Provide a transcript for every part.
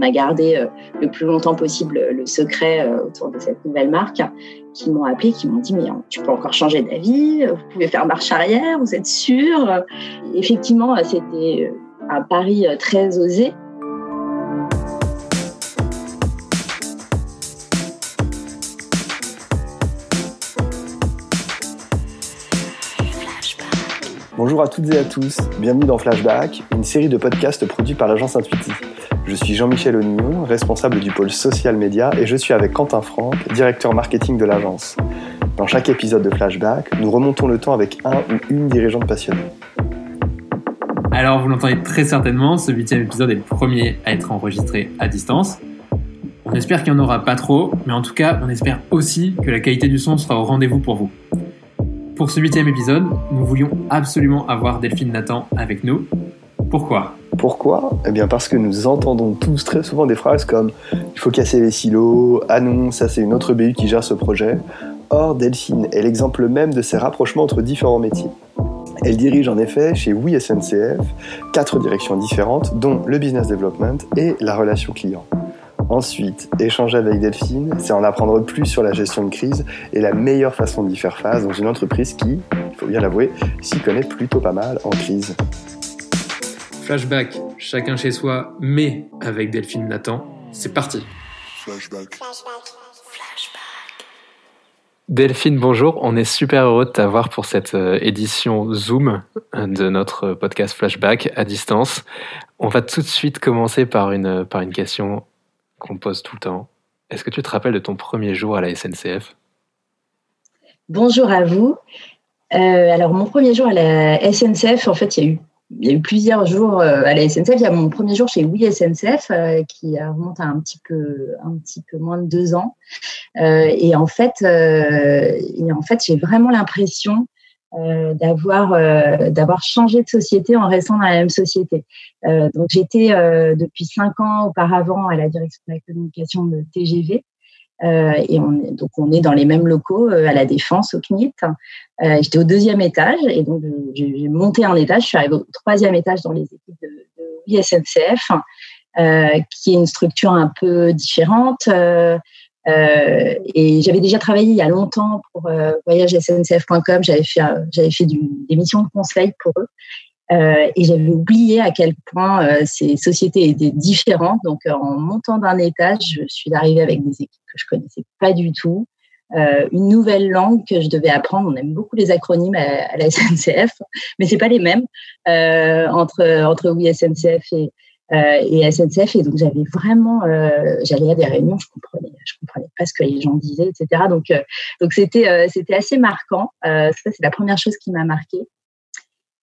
on a gardé le plus longtemps possible le secret autour de cette nouvelle marque, qui m'ont appelé, qui m'ont dit mais tu peux encore changer d'avis, vous pouvez faire marche arrière, vous êtes sûr Effectivement, c'était un pari très osé. Bonjour à toutes et à tous, bienvenue dans Flashback, une série de podcasts produits par l'agence Intuiti. Je suis Jean-Michel Onillon, responsable du pôle social média, et je suis avec Quentin Franck, directeur marketing de l'agence. Dans chaque épisode de Flashback, nous remontons le temps avec un ou une dirigeante passionnée. Alors, vous l'entendez très certainement, ce huitième épisode est le premier à être enregistré à distance. On espère qu'il n'y en aura pas trop, mais en tout cas, on espère aussi que la qualité du son sera au rendez-vous pour vous. Pour ce huitième épisode, nous voulions absolument avoir Delphine Nathan avec nous. Pourquoi? Pourquoi Eh bien parce que nous entendons tous très souvent des phrases comme il faut casser les silos, ah ça c'est une autre BU qui gère ce projet. Or, Delphine est l'exemple même de ces rapprochements entre différents métiers. Elle dirige en effet chez Oui SNCF quatre directions différentes, dont le business development et la relation client. Ensuite, échanger avec Delphine, c'est en apprendre plus sur la gestion de crise et la meilleure façon d'y faire face dans une entreprise qui, il faut bien l'avouer, s'y connaît plutôt pas mal en crise. Flashback, chacun chez soi, mais avec Delphine Nathan, c'est parti. Flashback. Flashback. Delphine, bonjour. On est super heureux de t'avoir pour cette euh, édition Zoom de notre podcast Flashback à distance. On va tout de suite commencer par une, par une question qu'on pose tout le temps. Est-ce que tu te rappelles de ton premier jour à la SNCF Bonjour à vous. Euh, alors, mon premier jour à la SNCF, en fait, il y a eu, il y a eu plusieurs jours euh, à la SNCF. Il y a mon premier jour chez Oui SNCF euh, qui remonte à un petit peu, un petit peu moins de deux ans. et en fait, et en fait, j'ai vraiment l'impression euh, d'avoir euh, d'avoir changé de société en restant dans la même société. Euh, donc j'étais depuis cinq ans auparavant à la direction de la communication de TGV. Et on est, donc on est dans les mêmes locaux à la Défense, au CNIT. J'étais au deuxième étage et donc j'ai monté un étage. Je suis arrivée au troisième étage dans les équipes de, de SNCF, qui est une structure un peu différente. Euh, et j'avais déjà travaillé il y a longtemps pour euh, voyagesncf.com. J'avais fait, euh, fait des missions de conseil pour eux. Euh, et j'avais oublié à quel point euh, ces sociétés étaient différentes. Donc, en montant d'un étage, je suis arrivée avec des équipes que je connaissais pas du tout, une nouvelle langue que je devais apprendre. On aime beaucoup les acronymes à, la SNCF, mais c'est pas les mêmes entre entre oui SNCF et euh, et SNCF. Et donc, j'avais vraiment, euh, j'allais à des réunions, je comprenais, je comprenais pas ce que les gens disaient, etc. Donc, euh, donc c'était, c'était assez marquant. ça, c'est la première chose qui m'a marqué.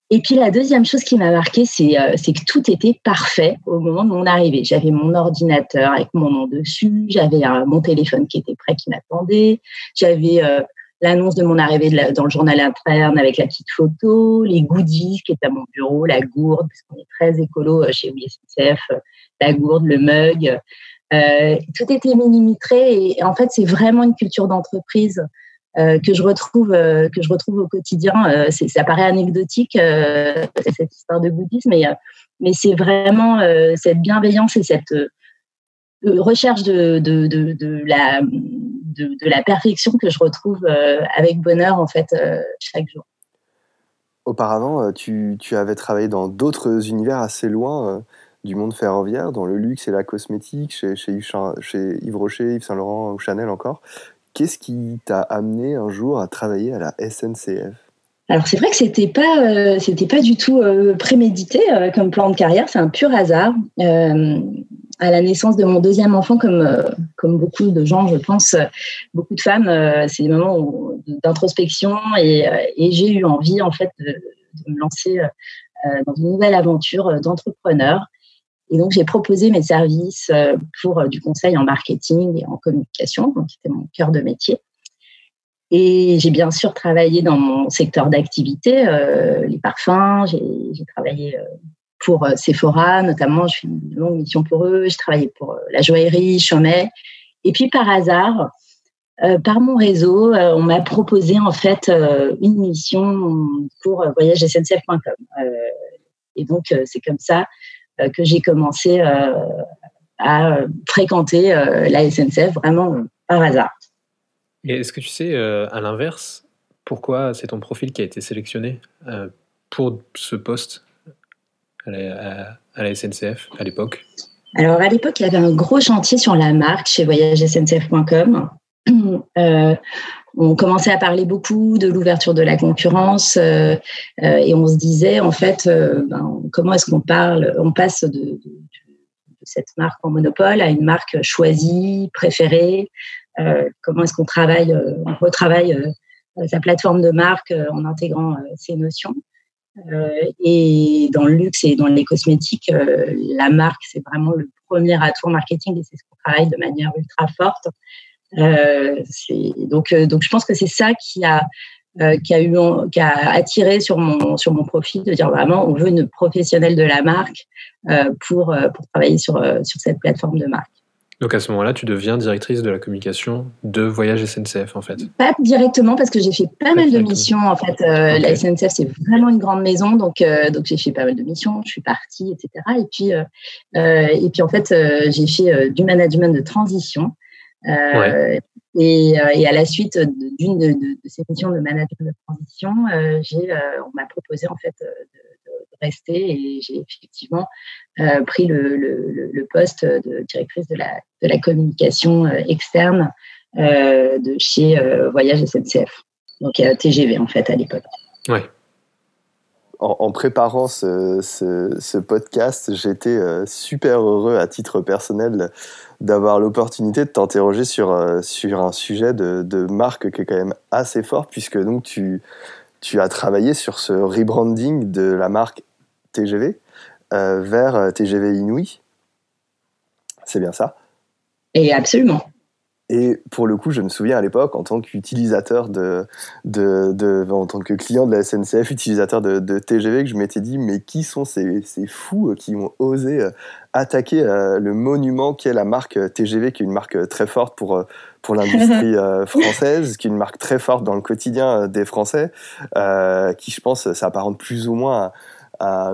Et puis la deuxième chose qui m'a marqué, c'est c'est que tout était parfait au moment de mon arrivée. J'avais mon ordinateur avec mon nom dessus, j'avais mon téléphone qui était prêt, qui m'attendait, j'avais l'annonce de mon arrivée dans le journal interne avec la petite photo, les goodies qui étaient à mon bureau, la gourde, parce qu'on est très écolo euh, chez WSCF, euh, la gourde, le mug. Euh, tout était millimétré et en fait, c'est vraiment une culture d'entreprise euh, que je retrouve euh, que je retrouve au quotidien. ça paraît anecdotique cette histoire de goodies, mais mais c'est vraiment cette bienveillance et cette recherche de, de, de, la de, la perfection que je retrouve euh, avec bonheur en fait euh, chaque jour. Auparavant, euh, tu, tu avais travaillé dans d'autres univers assez loin du monde ferroviaire, dans le luxe et la cosmétique, chez, chez, chez Yves Rocher, Yves Saint Laurent ou Chanel encore. Qu'est-ce qui t'a amené un jour à travailler à la SNCF alors c'est vrai que c'était pas c'était pas du tout prémédité comme plan de carrière, c'est un pur hasard à la naissance de mon deuxième enfant, comme, euh, comme beaucoup de gens, je pense, beaucoup de femmes, euh, c'est des moments d'introspection et, euh, j'ai eu envie, en fait, de me lancer dans une nouvelle aventure d'entrepreneur. Et donc, j'ai proposé mes services pour du conseil en marketing et en communication, donc c'était mon cœur de métier. Et j'ai bien sûr travaillé dans mon secteur d'activité, les parfums, j'ai travaillé pour euh, Sephora, notamment. Je fais une longue mission pour eux. Je travaillais pour euh, la joaillerie, Chomet. Et puis, par hasard, euh, par mon réseau, on m'a proposé en fait une mission pour voyagesncf.com. et donc, c'est comme ça que j'ai commencé à fréquenter la SNCF vraiment par hasard. Et est-ce que tu sais, à l'inverse, pourquoi c'est ton profil qui a été sélectionné pour ce poste à la, SNCF à l'époque? Alors à l'époque, il y avait un gros chantier sur la marque chez voyagesncf.com. Euh, on commençait à parler beaucoup de l'ouverture de la concurrence euh, euh, et on se disait en fait ben, comment est-ce qu'on parle, on passe de, cette marque en monopole à une marque choisie, préférée. comment est-ce qu'on travaille, on retravaille sa plateforme de marque en intégrant ces notions. Euh, et dans le luxe et dans les cosmétiques, euh, la marque, c'est vraiment le premier atout marketing et c'est ce qu'on travaille de manière ultra forte. Euh, donc, donc, je pense que c'est ça qui a, qui a eu, qui a attiré sur mon sur mon profil de dire vraiment, on veut une professionnelle de la marque pour pour travailler sur sur cette plateforme de marque. Donc à ce moment-là, tu deviens directrice de la communication de Voyage SNCF en fait. Pas directement parce que j'ai fait pas, mal de missions en fait. Euh, la SNCF c'est vraiment une grande maison donc euh, donc j'ai fait pas mal de missions. Je suis partie etc. Et puis euh, et puis en fait j'ai fait du management de transition. Et, et, à la suite d'une de, de, ces missions de management de transition, j'ai on m'a proposé en fait de rester et j'ai effectivement euh, pris le, poste de directrice de la, de la communication euh, externe euh, de chez Voyage SNCF, donc TGV en fait à l'époque. Ouais. En, préparant ce, ce, podcast, j'étais super heureux à titre personnel d'avoir l'opportunité de t'interroger sur, sur un sujet de, de, marque qui est quand même assez fort, puisque donc tu, tu as travaillé sur ce rebranding de la marque TGV euh, vers euh, TGV Inouï. C'est bien ça? Et absolument. Et pour le coup, je me souviens à l'époque, en tant qu'utilisateur de, de, en tant que client de la SNCF, utilisateur de, TGV, que je m'étais dit, mais qui sont ces, ces fous qui ont osé euh, attaquer le monument qu'est la marque TGV, qui est une marque très forte pour, pour l'industrie française, qui est une marque très forte dans le quotidien des Français, qui, je pense, s'apparente plus ou moins à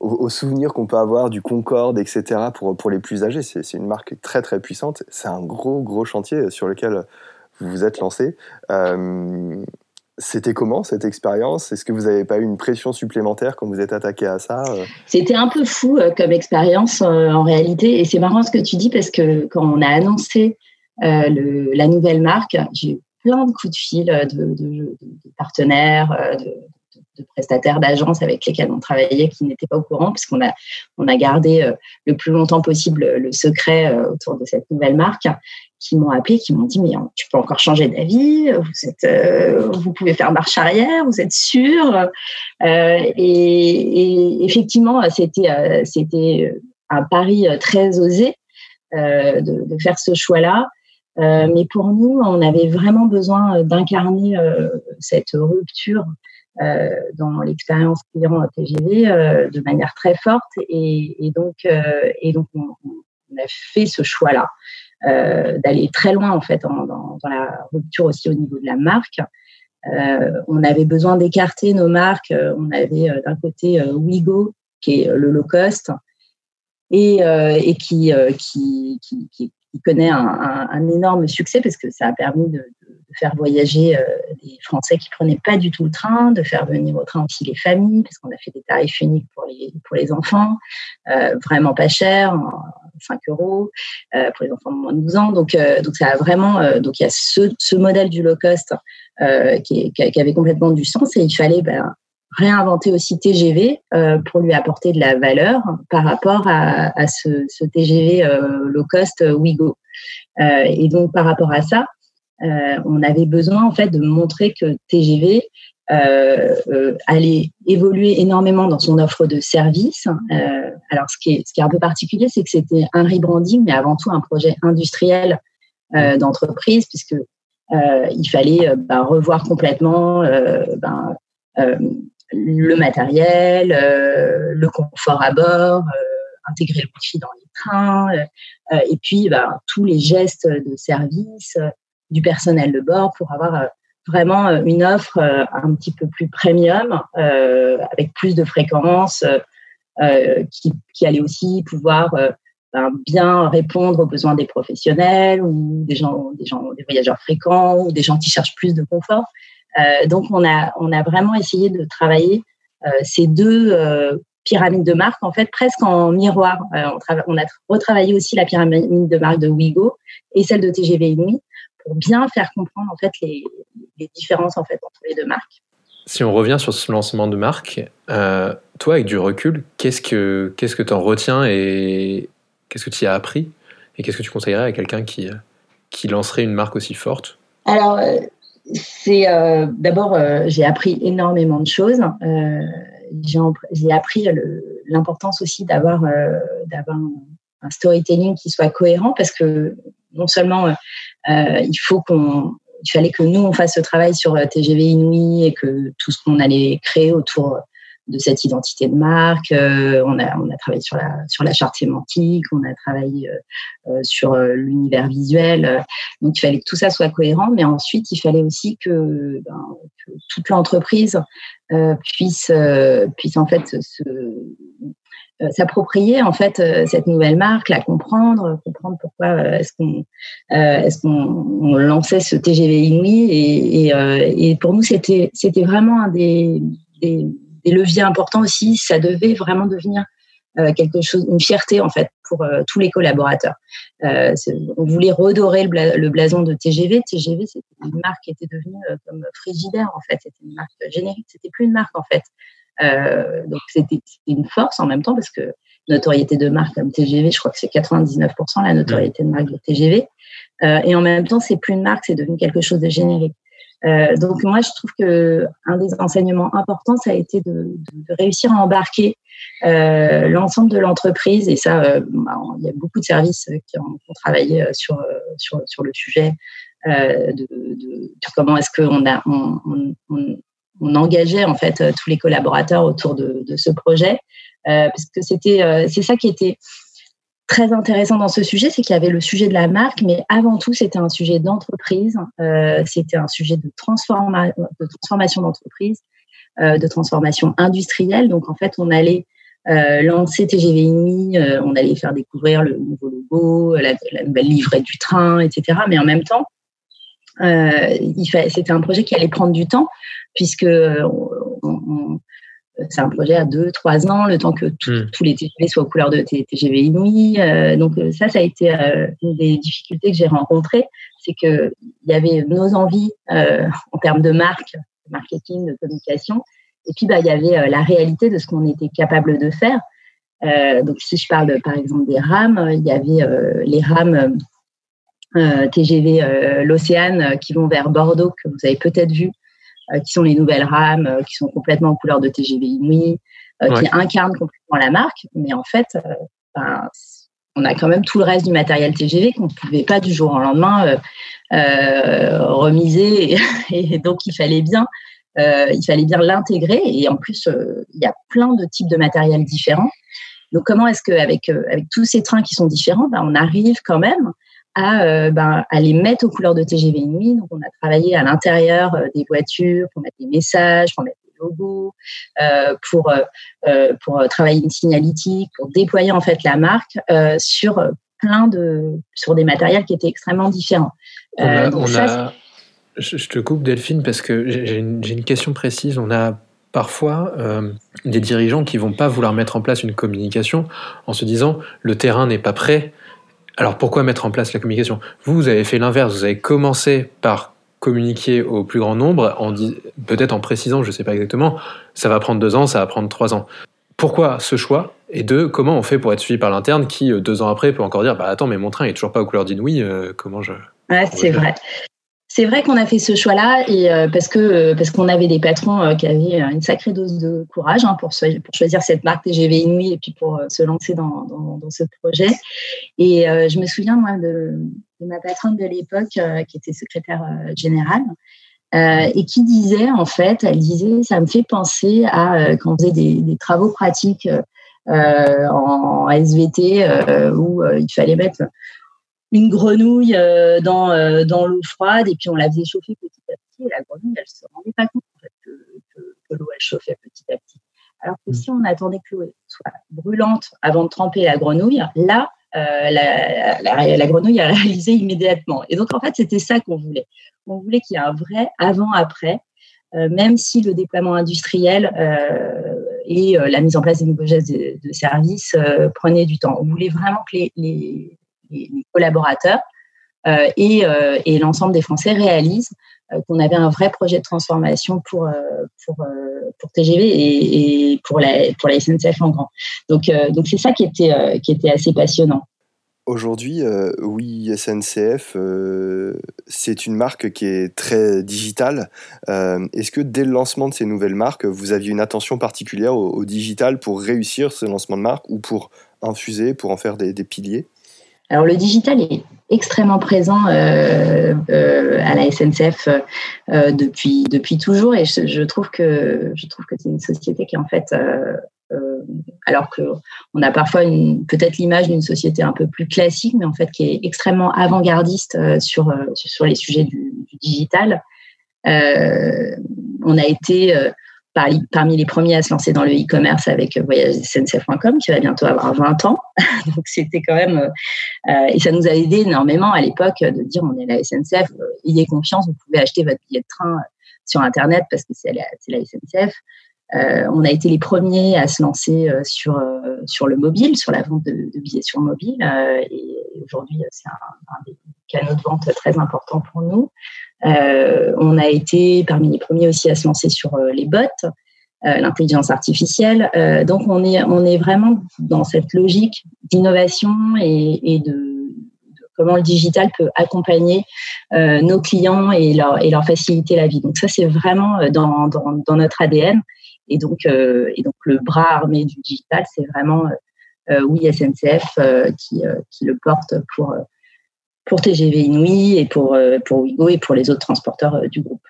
aux, souvenirs qu'on peut avoir du Concorde, etc. pour, pour les plus âgés. C'est une marque très très puissante. C'est un gros gros chantier sur lequel vous vous êtes lancé. Euh, c'était comment cette expérience? Est-ce que vous n'avez pas eu une pression supplémentaire quand vous êtes attaqué à ça? Euh? C'était un peu fou euh, comme expérience en réalité. Et c'est marrant ce que tu dis parce que quand on a annoncé la nouvelle marque, j'ai eu plein de coups de fil de, de, de partenaires, de, de prestataires d'agences avec lesquels on travaillait qui n'étaient pas au courant, puisqu'on a, on a gardé euh, le plus longtemps possible le secret euh, autour de cette nouvelle marque, qui m'ont appelé, qui m'ont dit mais tu peux encore changer d'avis, vous êtes, euh, vous pouvez faire marche arrière, vous êtes sûr. et, effectivement, c'était, c'était un pari très osé de, de, faire ce choix-là. mais pour nous, on avait vraiment besoin d'incarner cette rupture euh, dans l'expérience client à TGV euh, de manière très forte et, donc euh, et donc on, a fait ce choix là d'aller très loin en fait dans, dans, la rupture aussi au niveau de la marque. on avait besoin d'écarter nos marques. On avait d'un côté Wigo qui est le low cost et, et qui, qui, qui, qui, connaît un, énorme succès parce que ça a permis de, faire voyager euh, des Français qui prenaient pas du tout le train, de faire venir au train aussi les familles, parce qu'on a fait des tarifs uniques pour les, pour les enfants, euh, vraiment pas cher, 5 euros euh, pour les enfants de moins de 12 ans. Donc, donc ça a vraiment, donc il y a ce, ce, modèle du low cost qui, qui, avait complètement du sens et il fallait ben, réinventer aussi TGV pour lui apporter de la valeur par rapport à, à ce, ce, TGV low cost Wigo. et donc par rapport à ça, euh, on avait besoin en fait de montrer que TGV euh, euh, allait évoluer énormément dans son offre de services. Euh, alors, ce qui, est, ce qui est un peu particulier, c'est que c'était un rebranding, mais avant tout un projet industriel euh, d'entreprise, puisque euh, il fallait ben, revoir complètement ben, le matériel, le confort à bord, intégrer le wifi dans les trains, et puis ben, tous les gestes de service du personnel de bord pour avoir euh, vraiment euh, une offre euh, un petit peu plus premium, avec plus de fréquences, qui, qui, allait aussi pouvoir ben, bien répondre aux besoins des professionnels ou des gens, des gens, des voyageurs fréquents ou des gens qui cherchent plus de confort. Donc, on a, on a vraiment essayé de travailler ces deux pyramide de marque, en fait, presque en miroir. on, on, a retravaillé aussi la pyramide de marque de Wigo et celle de TGV Inouï pour bien faire comprendre en fait les, les différences en fait entre les deux marques. Si on revient sur ce lancement de marque, euh, toi, avec du recul, qu'est-ce que qu'est-ce que tu en retiens et qu'est-ce que tu y as appris et qu'est-ce que tu conseillerais à quelqu'un qui qui lancerait une marque aussi forte? Alors, euh, c'est euh, d'abord j'ai appris énormément de choses. j'ai appris l'importance aussi d'avoir d'avoir un storytelling qui soit cohérent parce que non seulement il faut qu'on il fallait que nous, on fasse ce travail sur euh, TGV Inouï et que tout ce qu'on allait créer autour de cette identité de marque. Euh, on, a, on a travaillé sur la, sur la charte sémantique, on a travaillé euh, sur l'univers visuel. Donc, il fallait que tout ça soit cohérent, mais ensuite, il fallait aussi que, ben, que toute l'entreprise puisse, puisse en fait se, euh, s'approprier en fait euh, cette nouvelle marque, la comprendre, comprendre pourquoi euh, est-ce qu'on est-ce qu'on lançait ce TGV Inouï et, et, et pour nous c'était c'était vraiment un des, des, des, leviers importants aussi. Ça devait vraiment devenir quelque chose, une fierté en fait pour tous les collaborateurs. on voulait redorer le, blason de TGV. TGV c'était une marque qui était devenue comme Frigidaire en fait. C'était une marque générique. C'était plus une marque en fait. Euh, donc c'était une force en même temps parce que notoriété de marque comme TGV, je crois que c'est 99% la notoriété de marque de TGV. Euh, et en même temps, c'est plus une marque, c'est devenu quelque chose de générique. Euh, donc moi, je trouve que un des enseignements importants, ça a été de, de, réussir à embarquer euh, l'ensemble de l'entreprise. Et ça, euh, bah, il y a beaucoup de services qui ont, travaillé sur, sur, sur le sujet de, de, comment est-ce qu'on a on, on, on engageait en fait euh, tous les collaborateurs autour de, ce projet euh, parce que c'était euh, c'est ça qui était très intéressant dans ce sujet, c'est qu'il y avait le sujet de la marque, mais avant tout, c'était un sujet d'entreprise, c'était un sujet de, transforma de transformation d'entreprise, de transformation industrielle. Donc, en fait, on allait lancer TGV Inouï, on allait faire découvrir le nouveau logo, la, la, nouvelle livrée du train, etc. Mais en même temps, c'était un projet qui allait prendre du temps puisque euh, c'est un projet à deux, trois ans, le temps que hmm. tous les TGV soient aux couleurs de TGV Inouï. Euh, donc euh, ça, ça a été une des difficultés que j'ai rencontrées, c'est qu'il y avait nos envies en termes de marque, de marketing, de communication, et puis bah, il y avait la réalité de ce qu'on était capable de faire. donc si je parle par exemple des rames, il y avait les rames TGV l'Océane qui vont vers Bordeaux, que vous avez peut-être vu, euh, qui sont les nouvelles rames, euh, qui sont complètement en couleur de TGV Inouï, euh, qui incarnent complètement la marque. Mais en fait, ben, on a quand même tout le reste du matériel TGV qu'on ne pouvait pas du jour au lendemain remiser. Et, donc, il fallait bien, il fallait bien l'intégrer. Et en plus, il y a plein de types de matériel différents. Donc, comment est-ce qu'avec avec tous ces trains qui sont différents, ben, on arrive quand même à, euh, ben, à les mettre aux couleurs de TGV Nuit. Donc, on a travaillé à l'intérieur euh, des voitures pour mettre des messages, pour mettre des logos, euh, pour, pour travailler une signalétique, pour déployer en fait la marque sur plein de sur des matériels qui étaient extrêmement différents. On a, on a... Je, te coupe Delphine parce que j'ai une, une, question précise. On a parfois des dirigeants qui vont pas vouloir mettre en place une communication en se disant le terrain n'est pas prêt alors pourquoi mettre en place la communication? Vous, vous avez fait l'inverse, vous avez commencé par communiquer au plus grand nombre, peut-être en précisant, je ne sais pas exactement, ça va prendre deux ans, ça va prendre trois ans. Pourquoi ce choix? Et deux, comment on fait pour être suivi par l'interne qui, euh, deux ans après, peut encore dire, bah attends, mais mon train est toujours pas aux couleurs d'inouï, euh, comment je... Ouais, c'est vrai. C'est vrai qu'on a fait ce choix-là et euh, parce que euh, parce qu'on avait des patrons euh, qui avaient une sacrée dose de courage hein, pour, choisir cette marque TGV Inouï et puis pour se lancer dans, dans, ce projet. Et je me souviens moi de, ma patronne de l'époque qui était secrétaire générale et qui disait en fait, elle disait, ça me fait penser à quand on faisait des travaux pratiques en SVT où il fallait mettre une grenouille euh, dans, euh, dans l'eau froide et puis on la faisait chauffer petit à petit et la grenouille, elle se rendait pas compte en fait, que, que, l'eau, elle chauffait petit à petit. Alors que mm. si on attendait que l'eau soit brûlante avant de tremper la grenouille, là, la, la, grenouille a réalisé immédiatement. Et donc, en fait, c'était ça qu'on voulait. On voulait qu'il y ait un vrai avant-après, même si le déploiement industriel et la mise en place des nouveaux gestes de, services prenait du temps. On voulait vraiment que les, les, les collaborateurs et, et l'ensemble des Français réalisent euh, qu'on avait un vrai projet de transformation pour, euh, pour, euh, pour TGV et, pour, la, SNCF en grand. Donc, donc c'est ça qui était, qui était assez passionnant. Aujourd'hui, oui, SNCF, c'est une marque qui est très digitale. Est-ce que dès le lancement de ces nouvelles marques, vous aviez une attention particulière au, digital pour réussir ce lancement de marque ou pour infuser, pour en faire des piliers? Alors le digital est extrêmement présent euh, euh, à la SNCF euh, depuis depuis toujours. Et je, trouve que que c'est une société qui en fait alors que on a parfois peut-être l'image d'une société un peu plus classique mais en fait qui est extrêmement avant-gardiste sur sur les sujets du digital. On a été parmi les premiers à se lancer dans le e-commerce avec voyagesncf.com qui va bientôt avoir 20 ans. Donc c'était quand même euh, et ça nous a aidé énormément à l'époque de dire on est la SNCF, euh, ayez confiance, vous pouvez acheter votre billet de train sur internet parce que c'est la, SNCF. Euh, on a été les premiers à se lancer euh, sur sur le mobile, sur la vente de, de billets sur mobile. et aujourd'hui, c'est un, un, des canaux de vente très important pour nous. Euh, on a été parmi les premiers aussi à se lancer sur euh, les bots, euh, l'intelligence artificielle. donc on est, on est vraiment dans cette logique d'innovation et, de, comment le digital peut accompagner nos clients et leur, et leur faciliter la vie. Donc ça, c'est vraiment dans, dans, notre ADN. Et donc, et donc le bras armé du digital, c'est vraiment oui SNCF qui, qui le porte pour pour TGV Inouï et pour, euh, pour Wigo et pour les autres transporteurs euh, du groupe.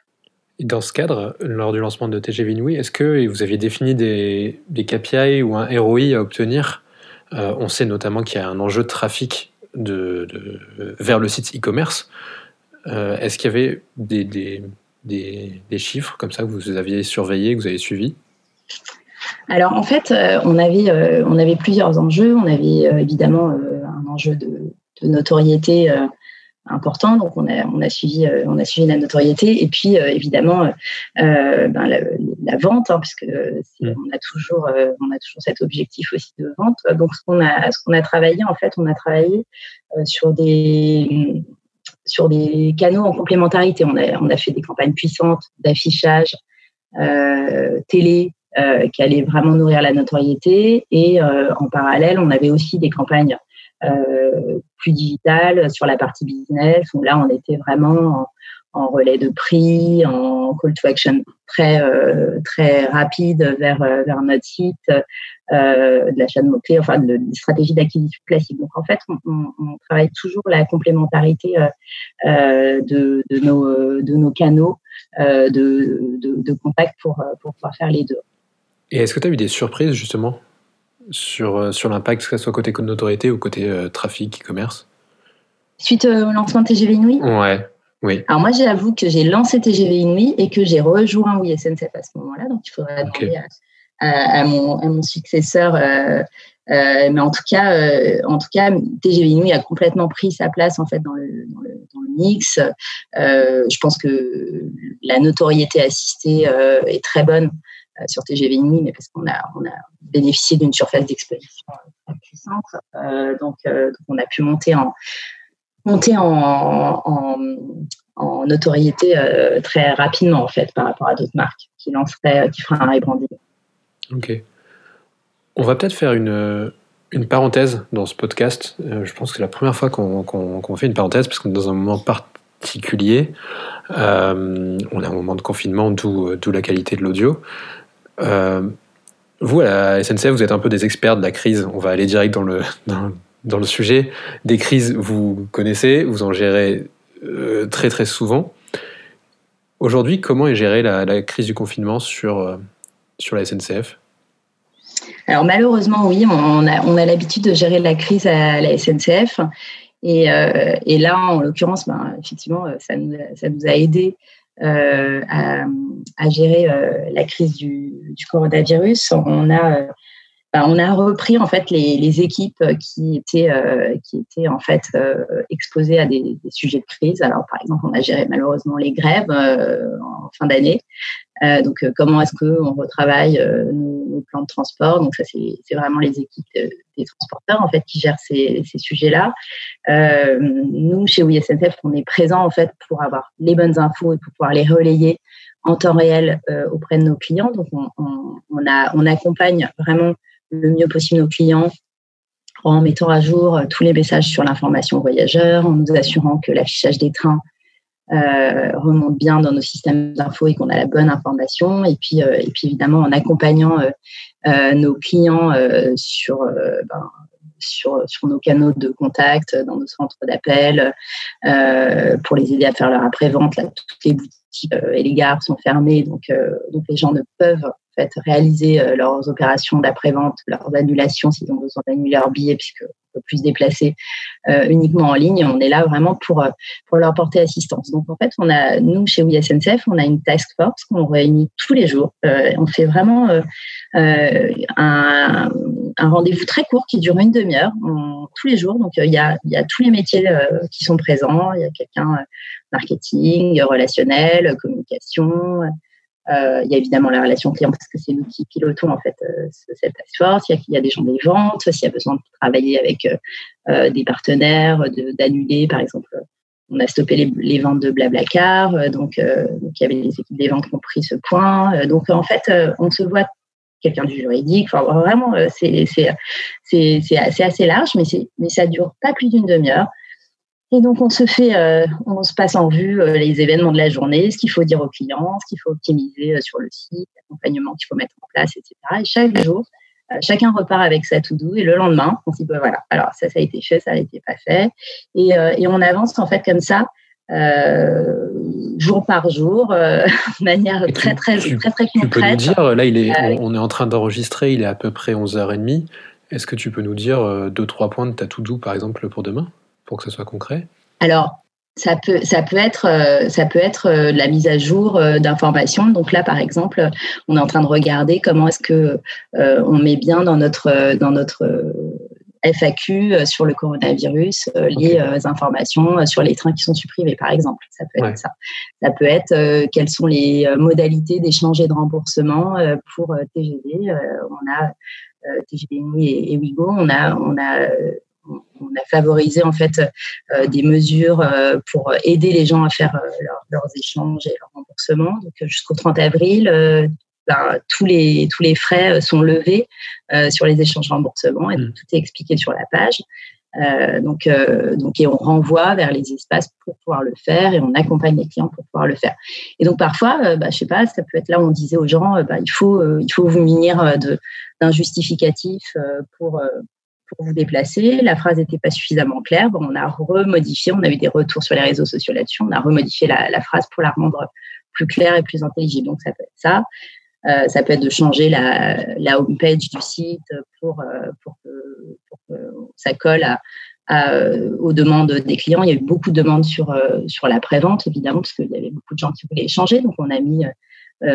Dans ce cadre, lors du lancement de TGV Inouï, est-ce que vous aviez défini des, des KPI ou un ROI à obtenir euh, On sait notamment qu'il y a un enjeu de trafic de, vers le site e-commerce. est-ce qu'il y avait des, des, des, chiffres comme ça que vous aviez surveillés, que vous avez suivis? Alors en fait, on avait, on avait plusieurs enjeux. On avait évidemment un enjeu de, de notoriété euh, important. Donc on a on a suivi euh, on a suivi la notoriété et puis euh, évidemment ben, la, vente hein, puisque mm. on a toujours on a toujours cet objectif aussi de vente. Donc ce qu'on a ce qu'on a travaillé en fait on a travaillé sur des sur des canaux en complémentarité. On a on a fait des campagnes puissantes d'affichage télé qui allaient vraiment nourrir la notoriété et en parallèle on avait aussi des campagnes plus digital sur la partie business, où là, on était vraiment en, relais de prix, en call to action très, euh, très rapide vers, euh, vers notre site, euh, de l'achat de mots-clés, enfin, de, de stratégie d'acquisition classique. Donc, en fait, on, travaille toujours la complémentarité euh, de, de nos canaux de, de, de, contact pour, pour pouvoir faire les deux. Et est-ce que tu as eu des surprises, justement, sur, euh, sur l'impact, que ce soit côté notoriété ou côté euh, trafic, e-commerce Suite au lancement de TGV Inouï? Ouais, oui. Alors moi, j'avoue que j'ai lancé TGV Inouï et que j'ai rejoint Oui SNCF à ce moment-là, donc il faudrait demander à, mon, à, mon, successeur. Euh, mais en tout cas, en tout cas, TGV Inouï a complètement pris sa place en fait dans le, dans le, dans le mix. je pense que la notoriété assistée est très bonne sur TGV Inouï, mais parce qu'on a, on a bénéficié d'une surface d'exposition puissante. Euh, donc, euh, donc, on a pu monter en, monter en, en, notoriété très rapidement, en fait, par rapport à d'autres marques qui lanceraient, qui feraient un rebranding. Ok. On va peut-être faire une, une parenthèse dans ce podcast. je pense que c'est la première fois qu'on fait une parenthèse parce qu'on est dans un moment particulier. Euh, on a un moment de confinement, d'où la qualité de l'audio. Euh, vous, à la SNCF, vous êtes un peu des experts de la crise. On va aller direct dans le, dans, le sujet. Des crises, vous connaissez, vous en gérez euh, très très souvent. Aujourd'hui, comment est gérée la, crise du confinement sur, euh, sur la SNCF Alors malheureusement, oui, on a, on a l'habitude de gérer la crise à la SNCF. Et, et là, en l'occurrence, ben, effectivement, ça nous, ça nous a aidé euh, à, à, gérer euh, la crise du, coronavirus. On a, bah, on a repris en fait les, équipes qui étaient qui étaient en fait exposées à des, sujets de crise. Alors par exemple, on a géré malheureusement les grèves en fin d'année. Donc comment est-ce qu'on retravaille nos, plans de transport? Donc ça c'est vraiment les équipes des transporteurs en fait qui gèrent ces, ces sujets-là. nous chez WeSNCF, on est présent en fait pour avoir les bonnes infos et pour pouvoir les relayer en temps réel euh, auprès de nos clients. Donc, on, on, a, on accompagne vraiment le mieux possible nos clients en mettant à jour euh, tous les messages sur l'information voyageur, en nous assurant que l'affichage des trains euh, remonte bien dans nos systèmes d'infos et qu'on a la bonne information. Et puis, et puis évidemment, en accompagnant nos clients sur, ben, sur, sur nos canaux de contact, dans nos centres d'appel, pour les aider à faire leur après-vente. Toutes les boutiques euh, et les gares sont fermées, donc, euh, donc les gens ne peuvent en fait, réaliser euh, leurs opérations d'après-vente, leurs annulations s'ils ont besoin d'annuler leur billet, puisque peut plus se déplacer uniquement en ligne. On est là vraiment pour, pour leur porter assistance. Donc en fait, on a, nous, chez WeSNCF, on a une task force qu'on réunit tous les jours. on fait vraiment un, un rendez-vous très court qui dure une demi-heure tous les jours. Donc il y, a, y a tous les métiers qui sont présents. Il y a quelqu'un marketing, relationnel, communication. Euh, il y a évidemment la relation client parce que c'est nous qui pilotons en fait euh, cette force. Il y, a, des gens des ventes, s'il y a besoin de travailler avec euh, des partenaires, d'annuler par exemple. On a stoppé les, ventes de Blablacar, donc, donc il y avait les équipes des ventes qui ont pris ce point. donc en fait, on se voit quelqu'un du juridique. Enfin, vraiment, c'est assez large, mais, mais ça dure pas plus d'une demi-heure. Et donc, on se fait, euh, on se passe en vue euh, les événements de la journée, ce qu'il faut dire aux clients, ce qu'il faut optimiser euh, sur le site, l'accompagnement qu'il faut mettre en place, etc. Et chaque jour, chacun repart avec sa to-do et le lendemain, on se dit, bah, voilà, alors ça, ça a été fait, ça n'a été pas fait. Et, et, on avance en fait comme ça, jour par jour, de manière très, très, très, très, concrète. Tu peux nous dire, là, il est, on est en train d'enregistrer, il est à peu près 11h30. Est-ce que tu peux nous dire deux, trois points de ta to-do, par exemple, pour demain? Pour que ce soit concret Alors, ça peut, ça peut être, euh, ça peut être euh, la mise à jour euh, d'informations. Donc là, par exemple, on est en train de regarder comment est-ce que on met bien dans notre, dans notre FAQ sur le coronavirus les informations sur les trains qui sont supprimés, par exemple. Ça peut être ça. Ça peut être quelles sont les modalités d'échange et de remboursement pour TGV. on a TGV et, et Wigo. On a, on a on a favorisé en fait euh, des mesures euh, pour aider les gens à faire euh, leurs échanges et leurs remboursements. Donc jusqu'au 30 avril, ben, tous les tous les frais sont levés sur les échanges remboursements et mmh. tout est expliqué sur la page. donc, donc, et on renvoie vers les espaces pour pouvoir le faire et on accompagne les clients pour pouvoir le faire. Et donc, parfois, bah, je sais pas, ça peut être là où on disait aux gens, bah, il faut, il faut vous munir d'un justificatif pour, pour vous déplacer. La phrase n'était pas suffisamment claire. Bon, on a remodifié, on a eu des retours sur les réseaux sociaux là-dessus. On a remodifié la, phrase pour la rendre plus claire et plus intelligible. Donc, ça peut être ça. Euh, ça peut être de changer la, la home page du site pour, euh, pour, que, ça colle à, aux demandes des clients. Il y a eu beaucoup de demandes sur, euh, sur la prévente, évidemment, parce qu'il y avait beaucoup de gens qui voulaient échanger. Donc, on a mis,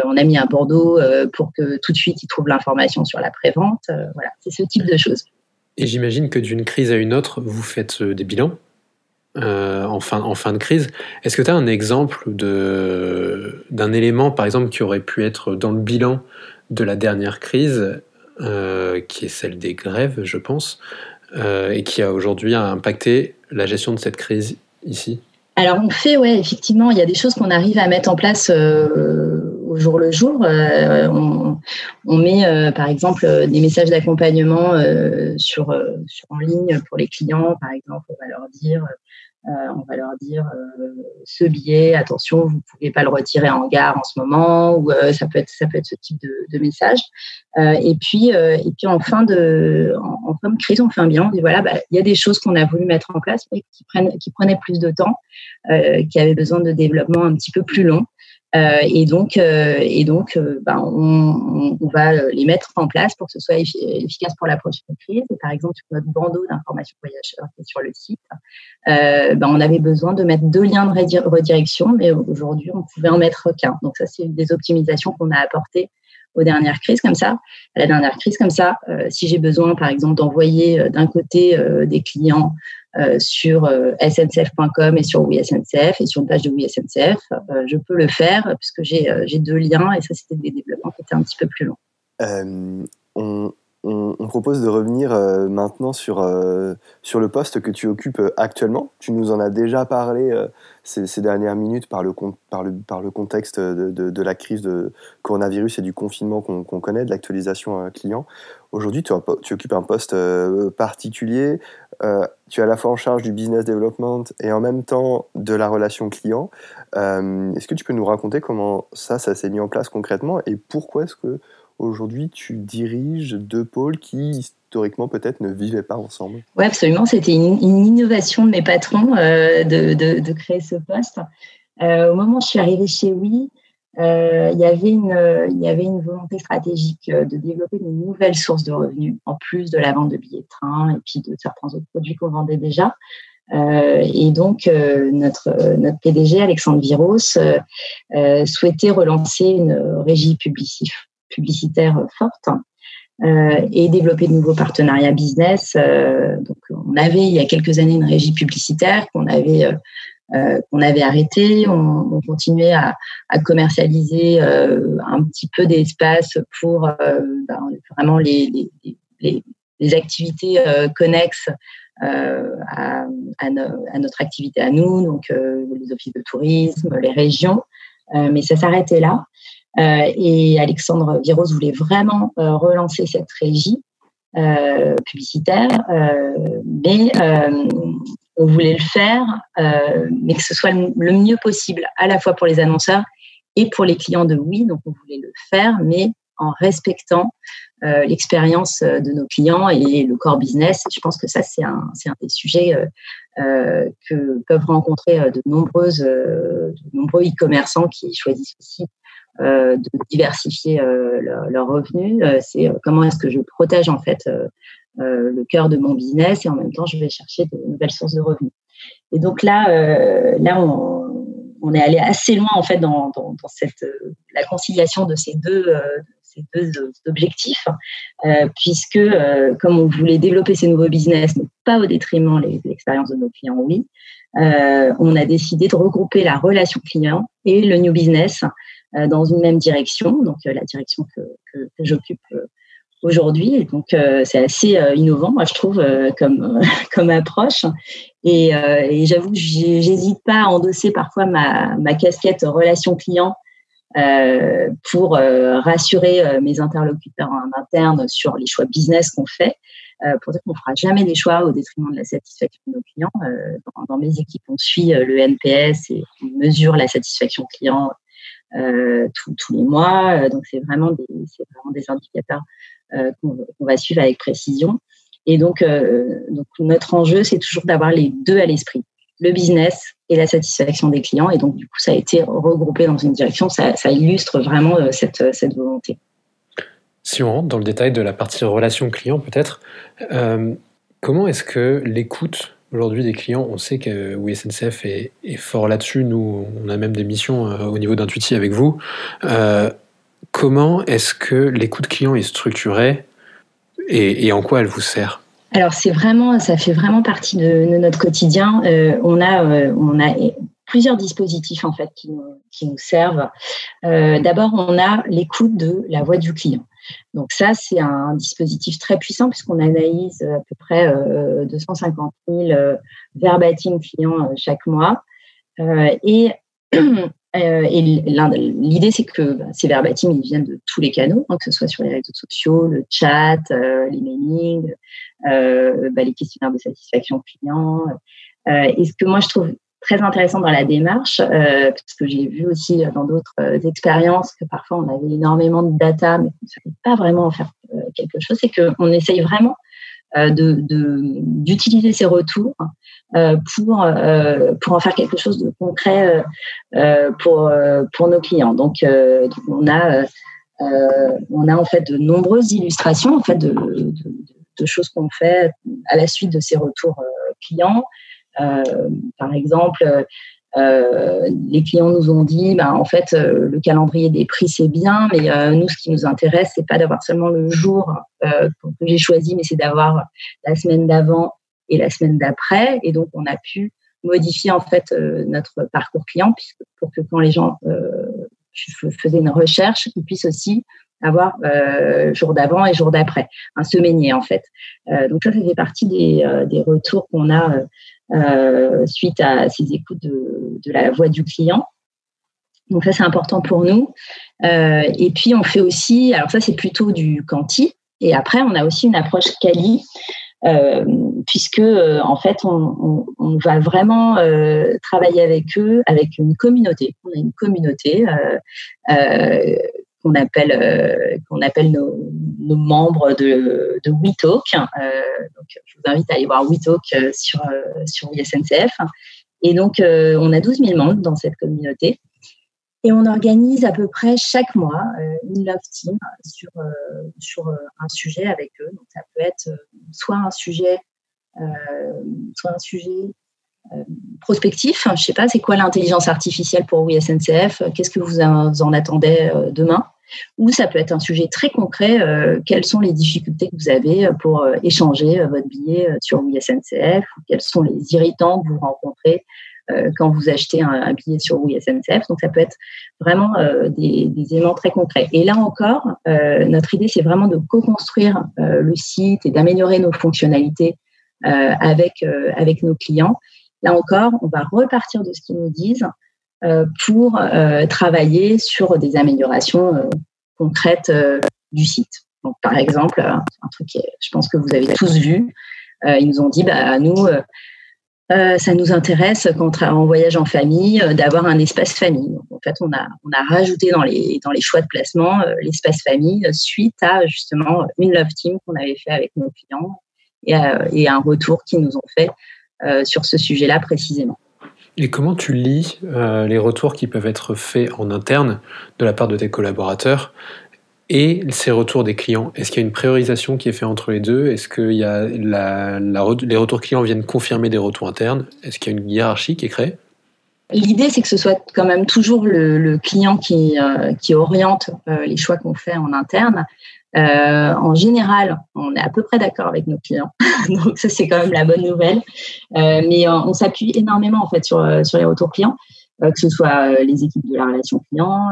on a mis un bordeaux pour que tout de suite, ils trouvent l'information sur la prévente. voilà, c'est ce type de choses. Et j'imagine que d'une crise à une autre, vous faites euh, des bilans euh, en, fin, de crise. Est-ce que tu as un exemple d'un élément, par exemple, qui aurait pu être dans le bilan de la dernière crise, euh, qui est celle des grèves, je pense, et qui a aujourd'hui impacté la gestion de cette crise ici? Alors on fait, ouais, effectivement, il y a des choses qu'on arrive à mettre en place au jour le jour. Euh, on, met euh, par exemple des messages d'accompagnement euh, sur, en ligne pour les clients. Par exemple, on va leur dire on va leur dire ce billet, attention, vous ne pouvez pas le retirer en gare en ce moment, ou ça peut être ça peut être ce type de, message. et puis et puis en fin de en, fin de crise, on fait un bilan, on dit voilà, bah, il y a des choses qu'on a voulu mettre en place qui prennent qui prenaient plus de temps, qui avaient besoin de développement un petit peu plus long. Euh, et donc, euh, et donc euh, ben, on, on, va les mettre en place pour que ce soit efficace pour la prochaine crise. Par exemple, sur notre bandeau d'information voyageurs qui est sur le site, ben, on avait besoin de mettre deux liens de redirection, mais aujourd'hui, on pouvait en mettre qu'un. Donc ça, c'est des optimisations qu'on a apportées aux dernières crises comme ça, à la dernière crise comme ça. si j'ai besoin, par exemple, d'envoyer d'un côté des clients sur sncf.com et sur WeSNCF et sur une page de WeSNCF, je peux le faire puisque j'ai deux liens et ça, c'était des développements qui étaient un petit peu plus longs. on, on, propose de revenir euh, maintenant sur, euh, sur le poste que tu occupes euh, actuellement. Tu nous en as déjà parlé ces, dernières minutes par le, par le, par le contexte de, la crise de coronavirus et du confinement qu'on connaît, de l'actualisation client. Aujourd'hui, tu, tu, occupes un poste particulier. tu es à la fois en charge du business development et en même temps de la relation client. Est-ce que tu peux nous raconter comment ça, ça s'est mis en place concrètement et pourquoi est-ce que Aujourd'hui, tu diriges deux pôles qui, historiquement, peut-être ne vivaient pas ensemble. Oui, absolument. C'était une, innovation de mes patrons euh, de, créer ce poste. Euh, au moment où je suis arrivée chez Oui, euh, il, y avait une, une volonté stratégique de développer de nouvelles sources de revenus, en plus de la vente de billets de train et puis de certains autres produits qu'on vendait déjà. et donc, notre, PDG, Alexandre Viros, souhaitait relancer une régie publicitaire publicitaire forte euh, et développer de nouveaux partenariats business. Euh, donc, on avait il y a quelques années une régie publicitaire qu'on avait euh, avait arrêté. On, on continuait à, commercialiser un petit peu d'espace pour ben, vraiment les, les, activités connexes à, à, notre activité à nous, donc les offices de tourisme, les régions. mais ça s'arrêtait là. Euh, et Alexandre Viros voulait vraiment euh, relancer cette régie euh, publicitaire, mais on voulait le faire, mais que ce soit le mieux possible, à la fois pour les annonceurs et pour les clients de Oui. Donc, on voulait le faire, mais en respectant l'expérience de nos clients et le core business. Je pense que ça, c'est un, des sujets que peuvent rencontrer de, nombreuses, nombreux e-commerçants qui choisissent aussi euh, de diversifier euh, leurs revenus. Euh, c'est comment est-ce que je protège en fait le cœur de mon business et en même temps je vais chercher de nouvelles sources de revenus. Et donc là, là on, est allé assez loin en fait dans cette la conciliation de ces deux ces deux objectifs, euh, puisque euh, comme on voulait développer ces nouveaux business, mais pas au détriment de l'expérience de nos clients, oui, euh, on a décidé de regrouper la relation client et le new business dans une même direction, donc la direction que, j'occupe aujourd'hui. Donc, c'est assez innovant, je trouve, comme, approche. Et, et j'avoue j'hésite pas à endosser parfois ma casquette relation client euh, pour rassurer mes interlocuteurs en interne sur les choix business qu'on fait, euh, pour dire qu'on fera jamais des choix au détriment de la satisfaction de nos clients. Dans, dans, mes équipes, on suit le NPS et on mesure la satisfaction client euh, tous les mois. Euh, donc, c'est vraiment des, vraiment des indicateurs euh, qu'on va suivre avec précision. Et donc, donc notre enjeu, c'est toujours d'avoir les deux à l'esprit, le business et la satisfaction des clients. Et donc, du coup, ça a été regroupé dans une direction. Ça, illustre vraiment cette, cette volonté. Si on rentre dans le détail de la partie relation client, peut-être, euh, comment est-ce que l'écoute aujourd'hui des clients, on sait que oui, SNCF est, fort là-dessus. Nous, on a même des missions euh, au niveau d'Intuiti avec vous. Euh, comment est-ce que l'écoute client est structurée et, en quoi elle vous sert? Alors c'est vraiment, ça fait vraiment partie de, notre quotidien. Euh, on a, on a plusieurs dispositifs en fait qui nous, qui nous servent. D'abord, on a l'écoute de la voix du client. Donc ça, c'est un dispositif très puissant puisqu'on analyse à peu près 250 000 euh, verbatim clients euh, chaque mois. Euh, et l'idée, c'est que bah, ces verbatim, ils viennent de tous les canaux, hein, que ce soit sur les réseaux sociaux, le chat, les mailings, bah, les questionnaires de satisfaction client. et ce que moi, je trouve très intéressant dans la démarche, euh, parce que j'ai vu aussi dans d'autres euh, expériences que parfois on avait énormément de data, mais qu'on ne savait pas vraiment en faire euh, quelque chose, c'est qu'on essaye vraiment euh, de d'utiliser ces retours euh, pour pour en faire quelque chose de concret pour pour nos clients. Donc, on a on a en fait de nombreuses illustrations en fait de, de, de choses qu'on fait à la suite de ces retours clients. Euh, par exemple, les clients nous ont dit, bah, en fait, le calendrier des prix c'est bien, mais nous, ce qui nous intéresse, c'est pas d'avoir seulement le jour que j'ai choisi, mais c'est d'avoir la semaine d'avant et la semaine d'après. Et donc, on a pu modifier en fait notre parcours client pour que quand les gens faisaient une recherche, ils puissent aussi avoir euh, jour d'avant et jour d'après, un semainier en fait. Euh, donc ça, ça fait partie des, euh, des retours qu'on a euh, suite à ces écoutes de, de, la voix du client. Donc ça, c'est important pour nous. et puis on fait aussi, alors ça c'est plutôt du quanti, et après on a aussi une approche quali. Euh, puisque en fait on, on, on va vraiment euh, travailler avec eux, avec une communauté. On a une communauté euh, qu'on appelle euh, qu'on appelle nos, nos, membres de, de WeTalk. Euh, je vous invite à aller voir WeTalk euh, sur sur SNCF. Et donc, on a 12 000 membres dans cette communauté. Et on organise à peu près chaque mois une love team sur, sur un sujet avec eux. Donc, ça peut être soit un sujet, soit un sujet prospectif. Je ne sais pas, c'est quoi l'intelligence artificielle pour oui SNCF Qu'est-ce que vous en attendez euh, demain? Ou ça peut être un sujet très concret. Euh, quelles sont les difficultés que vous avez pour euh, échanger votre billet sur oui SNCF Quels sont les irritants que vous rencontrez quand vous achetez un, billet sur oui Donc ça peut être vraiment des, des, éléments très concrets. Et là encore, notre idée, c'est vraiment de co-construire le site et d'améliorer nos fonctionnalités avec, avec nos clients Là encore, on va repartir de ce qu'ils nous disent euh, pour euh, travailler sur des améliorations euh, concrètes du site. Donc, par exemple, un truc que je pense que vous avez tous vu, ils nous ont dit, bah, nous, ça nous intéresse quand on voyage en famille d'avoir un espace famille. Donc, en fait, on a, on a rajouté dans les, dans les choix de placement l'espace famille suite à justement une love team qu'on avait fait avec nos clients et, et un retour qu'ils nous ont fait euh, sur ce sujet-là précisément. Et comment tu lis euh, les retours qui peuvent être faits en interne de la part de tes collaborateurs et ces retours des clients? Est-ce qu'il y a une priorisation qui est faite entre les deux? Est-ce que les retours clients viennent confirmer des retours internes? Est-ce qu'il y a une hiérarchie qui est créée? L'idée, c'est que ce soit quand même toujours le, client qui, euh, qui oriente les choix qu'on fait en interne. Euh, en général, on est à peu près d'accord avec nos clients, donc ça c'est quand même la bonne nouvelle. Euh, mais on, on s'appuie énormément en fait sur euh, sur les retours clients, euh, que ce soit euh, les équipes de la relation client,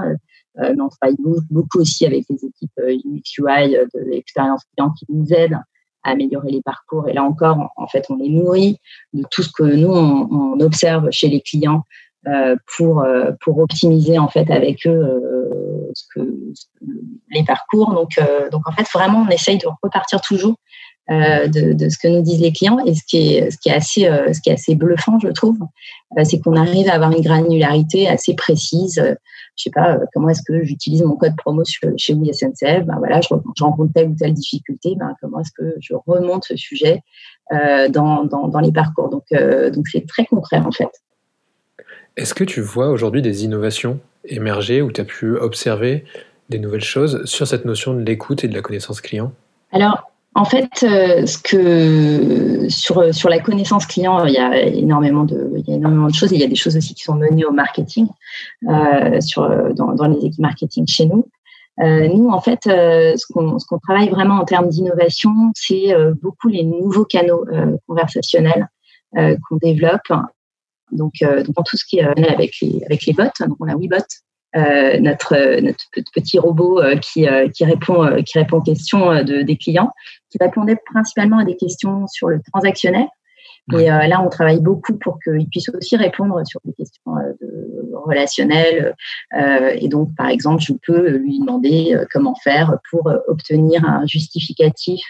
mais on travaille beaucoup aussi avec les équipes UX UI de l'expérience client qui nous aident à améliorer les parcours. Et là encore, en, fait, on les nourrit de tout ce que nous on, on observe chez les clients euh, pour euh, pour optimiser en fait avec eux euh, ce que, les parcours. Donc donc en fait vraiment on essaye de repartir toujours de, de, ce que nous disent les clients. Et ce qui est ce qui est assez ce qui est assez bluffant je trouve c'est qu'on arrive à avoir une granularité assez précise. Je sais pas comment est-ce que j'utilise mon code promo chez Oui SNCF ben voilà je, je, rencontre telle ou telle difficulté. Ben comment est-ce que je remonte ce sujet dans, dans, dans les parcours? Donc donc c'est très concret en fait est-ce que tu vois aujourd'hui des innovations émerger ou tu as pu observer des nouvelles choses sur cette notion de l'écoute et de la connaissance client? Alors, en fait, euh, sur, la connaissance client, il y a énormément de, choses. Il y a des choses aussi qui sont menées au marketing euh, dans, les équipes marketing chez nous. Euh, nous, en fait, ce qu'on travaille vraiment en termes d'innovation, c'est beaucoup les nouveaux canaux conversationnels qu'on développe donc, euh, donc tout ce qui est euh, avec les avec les bots. Donc on a WeBot, euh, notre notre petit robot qui qui répond qui répond aux questions de, des clients, qui répondait principalement à des questions sur le transactionnel. Et là, on travaille beaucoup pour qu'il puisse aussi répondre sur des questions de, relationnelles. Euh, et donc, par exemple, je peux lui demander comment faire pour obtenir un justificatif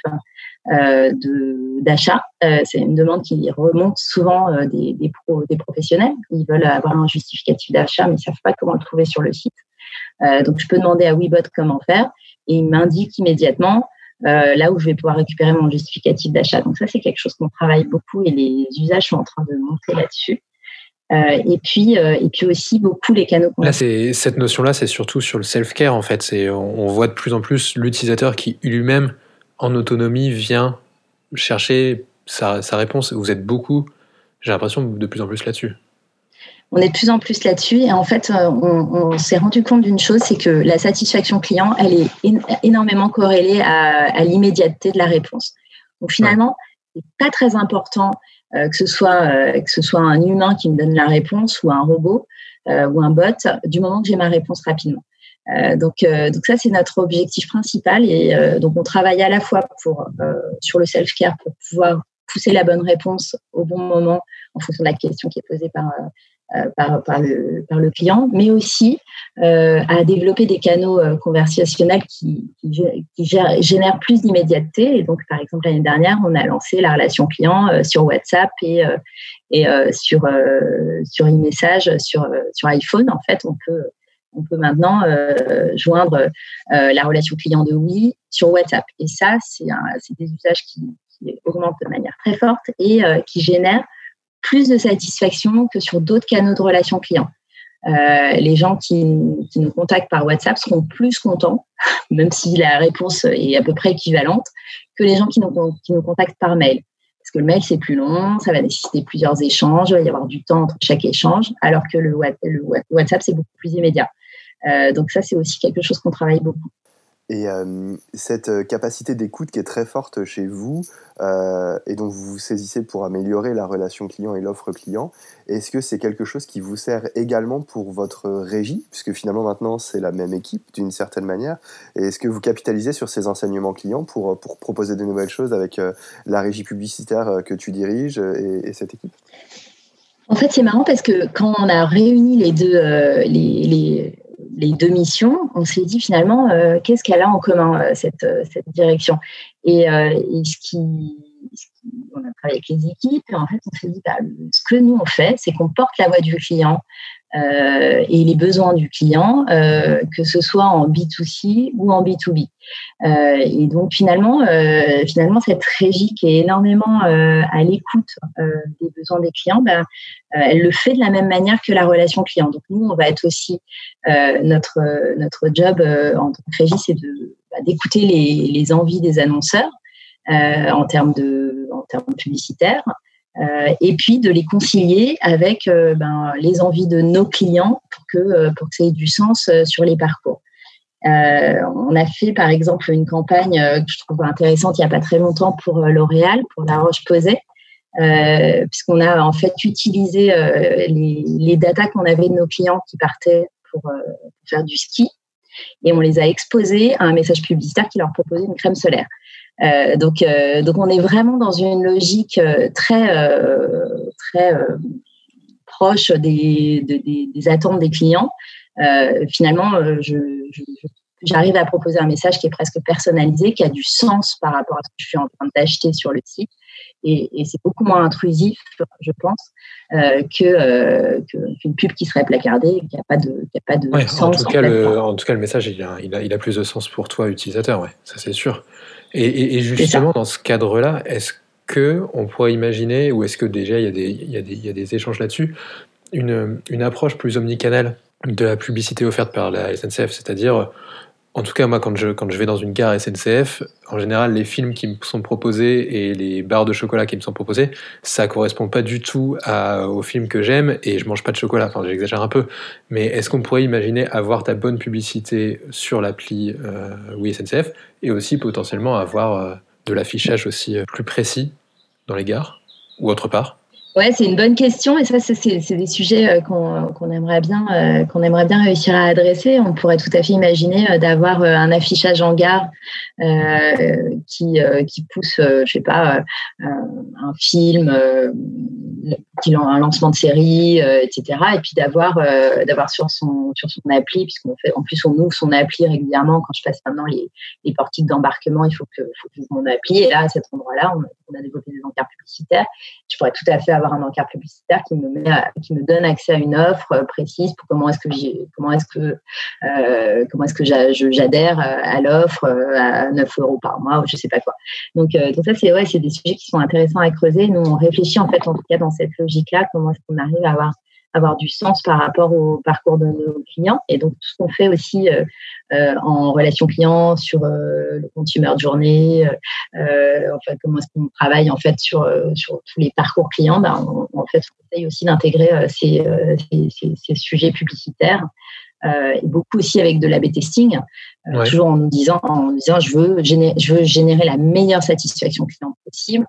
d'achat. C'est une demande qui remonte souvent des, des, pro, des professionnels. Ils veulent avoir un justificatif d'achat, mais ils ne savent pas comment le trouver sur le site. donc, je peux demander à WeBot comment faire et il m'indique immédiatement euh, là où je vais pouvoir récupérer mon justificatif d'achat. Donc ça, c'est quelque chose qu'on travaille beaucoup et les usages sont en train de monter là-dessus. Euh, et puis, euh, et puis aussi beaucoup les canaux. Là, c'est cette notion-là, c'est surtout sur le self-care en fait. C'est on voit de plus en plus l'utilisateur qui lui-même, en autonomie, vient chercher sa, sa réponse. Vous êtes beaucoup, j'ai l'impression, de plus en plus là-dessus. on est de plus en plus là-dessus. Et en fait, on, s'est rendu compte d'une chose, c'est que la satisfaction client, elle est énormément corrélée à, l'immédiateté de la réponse. Donc finalement, c'est pas très important que ce soit que ce soit un humain qui me donne la réponse ou un robot ou un bot, du moment que j'ai ma réponse rapidement. Euh, donc, euh, donc ça, c'est notre objectif principal. Et euh, donc, on travaille à la fois pour, sur le self-care pour pouvoir pousser la bonne réponse au bon moment en fonction de la question qui est posée par, par, par, le, client, mais aussi à développer des canaux conversationnels qui, génèrent plus d'immédiateté. Et donc, par exemple, l'année dernière, on a lancé la relation client sur WhatsApp et, sur, sur e-message sur, sur iPhone. En fait, on peut on peut maintenant euh, joindre euh, la relation client de Oui sur WhatsApp. Et ça, c'est des usages qui, augmentent de manière très forte et euh, qui génèrent plus de satisfaction que sur d'autres canaux de relation client. les gens qui, nous contactent par WhatsApp seront plus contents, même si la réponse est à peu près équivalente, que les gens qui nous, qui contactent par mail. Parce que le mail, c'est plus long, ça va nécessiter plusieurs échanges, il va y avoir du temps entre chaque échange, alors que le, WhatsApp, c'est beaucoup plus immédiat. Euh, donc ça, c'est aussi quelque chose qu'on travaille beaucoup. Et euh, cette euh, capacité d'écoute qui est très forte chez vous et dont vous vous saisissez pour améliorer la relation client et l'offre client, est-ce que c'est quelque chose qui vous sert également pour votre régie? Puisque finalement maintenant c'est la même équipe d'une certaine manière. Et est-ce que vous capitalisez sur ces enseignements clients pour, pour proposer de nouvelles choses avec la régie publicitaire que tu diriges et, cette équipe? En fait c'est marrant parce que quand on a réuni les deux, les deux missions, on s'est dit finalement, euh, qu'est-ce qu'elle a en commun, euh, cette, euh, cette direction? Et, ce, qui, On a travaillé avec les équipes, et en fait, on s'est dit, bah, ce que nous, on fait, c'est qu'on porte la voix du client euh, et les besoins du client, euh, que ce soit en B2C ou en B2B. Euh, et donc finalement, euh, finalement cette régie qui est énormément euh, à l'écoute des besoins des clients, ben, elle le fait de la même manière que la relation client. Donc nous, on va être aussi notre notre job en tant que régie, c'est bah, d'écouter les, les envies des annonceurs en termes de en termes publicitaires. Euh, et puis de les concilier avec euh, ben, les envies de nos clients pour que, euh, pour que ça ait du sens sur les parcours. on a fait par exemple une campagne que je trouve intéressante il n'y a pas très longtemps pour L'Oréal, pour La Roche-Posay, puisqu'on a en fait utilisé les, les datas qu'on avait de nos clients qui partaient pour, pour, faire du ski et on les a exposés à un message publicitaire qui leur proposait une crème solaire. Euh, donc, euh, donc, on est vraiment dans une logique euh, très, très proche des, des, attentes des clients. finalement, j'arrive à proposer un message qui est presque personnalisé, qui a du sens par rapport à ce que je suis en train d'acheter sur le site. Et, c'est beaucoup moins intrusif, je pense, que qu'une pub qui serait placardée et qui n'a pas de, qui a pas de sens. En tout, cas, le, en tout cas, le message, il a, il a, il a plus de sens pour toi, utilisateur, ouais, ça c'est sûr. Et, justement, dans ce cadre-là, est-ce que on pourrait imaginer, ou est-ce que déjà il y a des, il y a des, il y a des échanges là-dessus, une, une approche plus omnicanale de la publicité offerte par la SNCF, c'est-à-dire en tout cas, moi, quand je, quand je vais dans une gare SNCF, en général, les films qui me sont proposés et les barres de chocolat qui me sont proposés, ça correspond pas du tout à, aux films que j'aime et je mange pas de chocolat. Enfin, j'exagère un peu. Mais est-ce qu'on pourrait imaginer avoir ta bonne publicité sur l'appli euh, Oui SNCF et aussi potentiellement avoir euh, de l'affichage aussi euh, plus précis dans les gares ou autre part Ouais, c'est une bonne question et ça, c'est des sujets euh, qu'on aimerait bien euh, qu'on aimerait bien réussir à adresser. On pourrait tout à fait imaginer euh, d'avoir un affichage en gare qui qui pousse, je sais pas, un film, un lancement de série, etc. Et puis d'avoir d'avoir sur son sur son appli, puisqu'on fait en plus on ouvre son appli régulièrement. Quand je passe maintenant les, les portiques d'embarquement, il faut que faut que mon appli. Et là, à cet endroit-là, on, on a développé des encarts publicitaires. Je pourrais tout à fait un encart publicitaire qui me, met qui me donne accès à une offre euh, précise pour comment est-ce que comment est-ce que euh, comment est-ce que j'adhère à l'offre euh, à 9 euros par mois ou je sais pas quoi. Donc, donc ça c'est ouais, c'est des sujets qui sont intéressants à creuser. Nous on réfléchit en fait en tout cas dans cette logique-là comment est-ce qu'on arrive à avoir avoir du sens par rapport au parcours de nos clients. Et donc, tout ce qu'on fait aussi en relation client sur le consumer de journée, en fait, comment est-ce qu'on travaille en fait sur, sur tous les parcours clients, ben, en fait, on essaye aussi d'intégrer ces, ces, ces, sujets publicitaires. Euh, et beaucoup aussi avec de l'A-B testing, euh, toujours en nous disant, en disant je, veux générer, je veux générer la meilleure satisfaction client possible.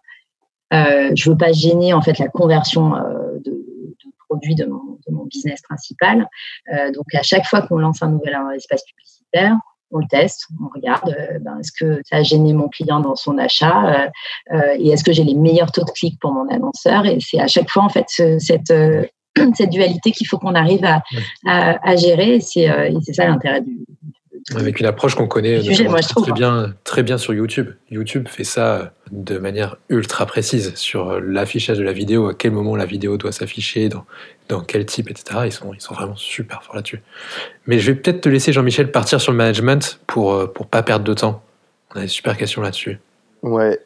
Euh, je veux pas gêner en fait la conversion euh, de, de produits de mon, de mon, business principal. Euh, donc à chaque fois qu'on lance un nouvel espace publicitaire, on le teste, on regarde, ben, est-ce que ça a gêné mon client dans son achat et est-ce que j'ai les meilleurs taux de clic pour mon annonceur et c'est à chaque fois en fait cette cette dualité qu'il faut qu'on arrive à, à, gérer. Euh, et c'est ça l'intérêt du, avec une approche qu'on connaît très, bien, très bien sur YouTube. YouTube fait ça de manière ultra précise sur l'affichage de la vidéo, à quel moment la vidéo doit s'afficher, dans, dans quel type, etc. Ils sont, ils sont vraiment super forts là-dessus. Mais je vais peut-être te laisser, Jean-Michel, partir sur le management pour ne euh, pour pas perdre de temps. On a des super questions là-dessus. Ouais,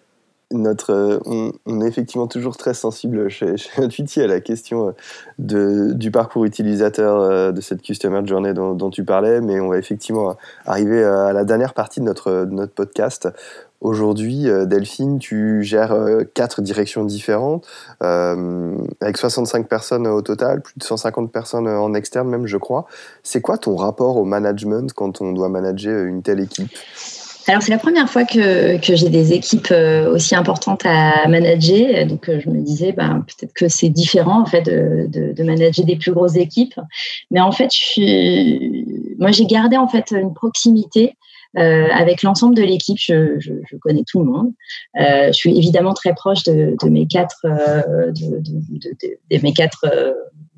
notre, euh, on, est effectivement toujours très sensible chez, chez à la question euh, de, du parcours utilisateur euh, de cette Customer Journey dont, tu parlais, mais on va effectivement arriver à la dernière partie de notre, podcast. Aujourd'hui, Delphine, tu gères quatre directions différentes, avec 65 personnes au total, plus de 150 personnes en externe même, je crois. C'est quoi ton rapport au management quand on doit manager une telle équipe? Alors, c'est la première fois que, que j'ai des équipes euh, aussi importantes à manager. Donc, euh, je me disais, ben, peut-être que c'est différent en fait de, de, de, manager des plus grosses équipes. Mais en fait, je suis... moi, j'ai gardé en fait une proximité euh, avec l'ensemble de l'équipe. Je, je, je, connais tout le monde. Euh, je suis évidemment très proche de, de mes quatre, euh, de, de, mes quatre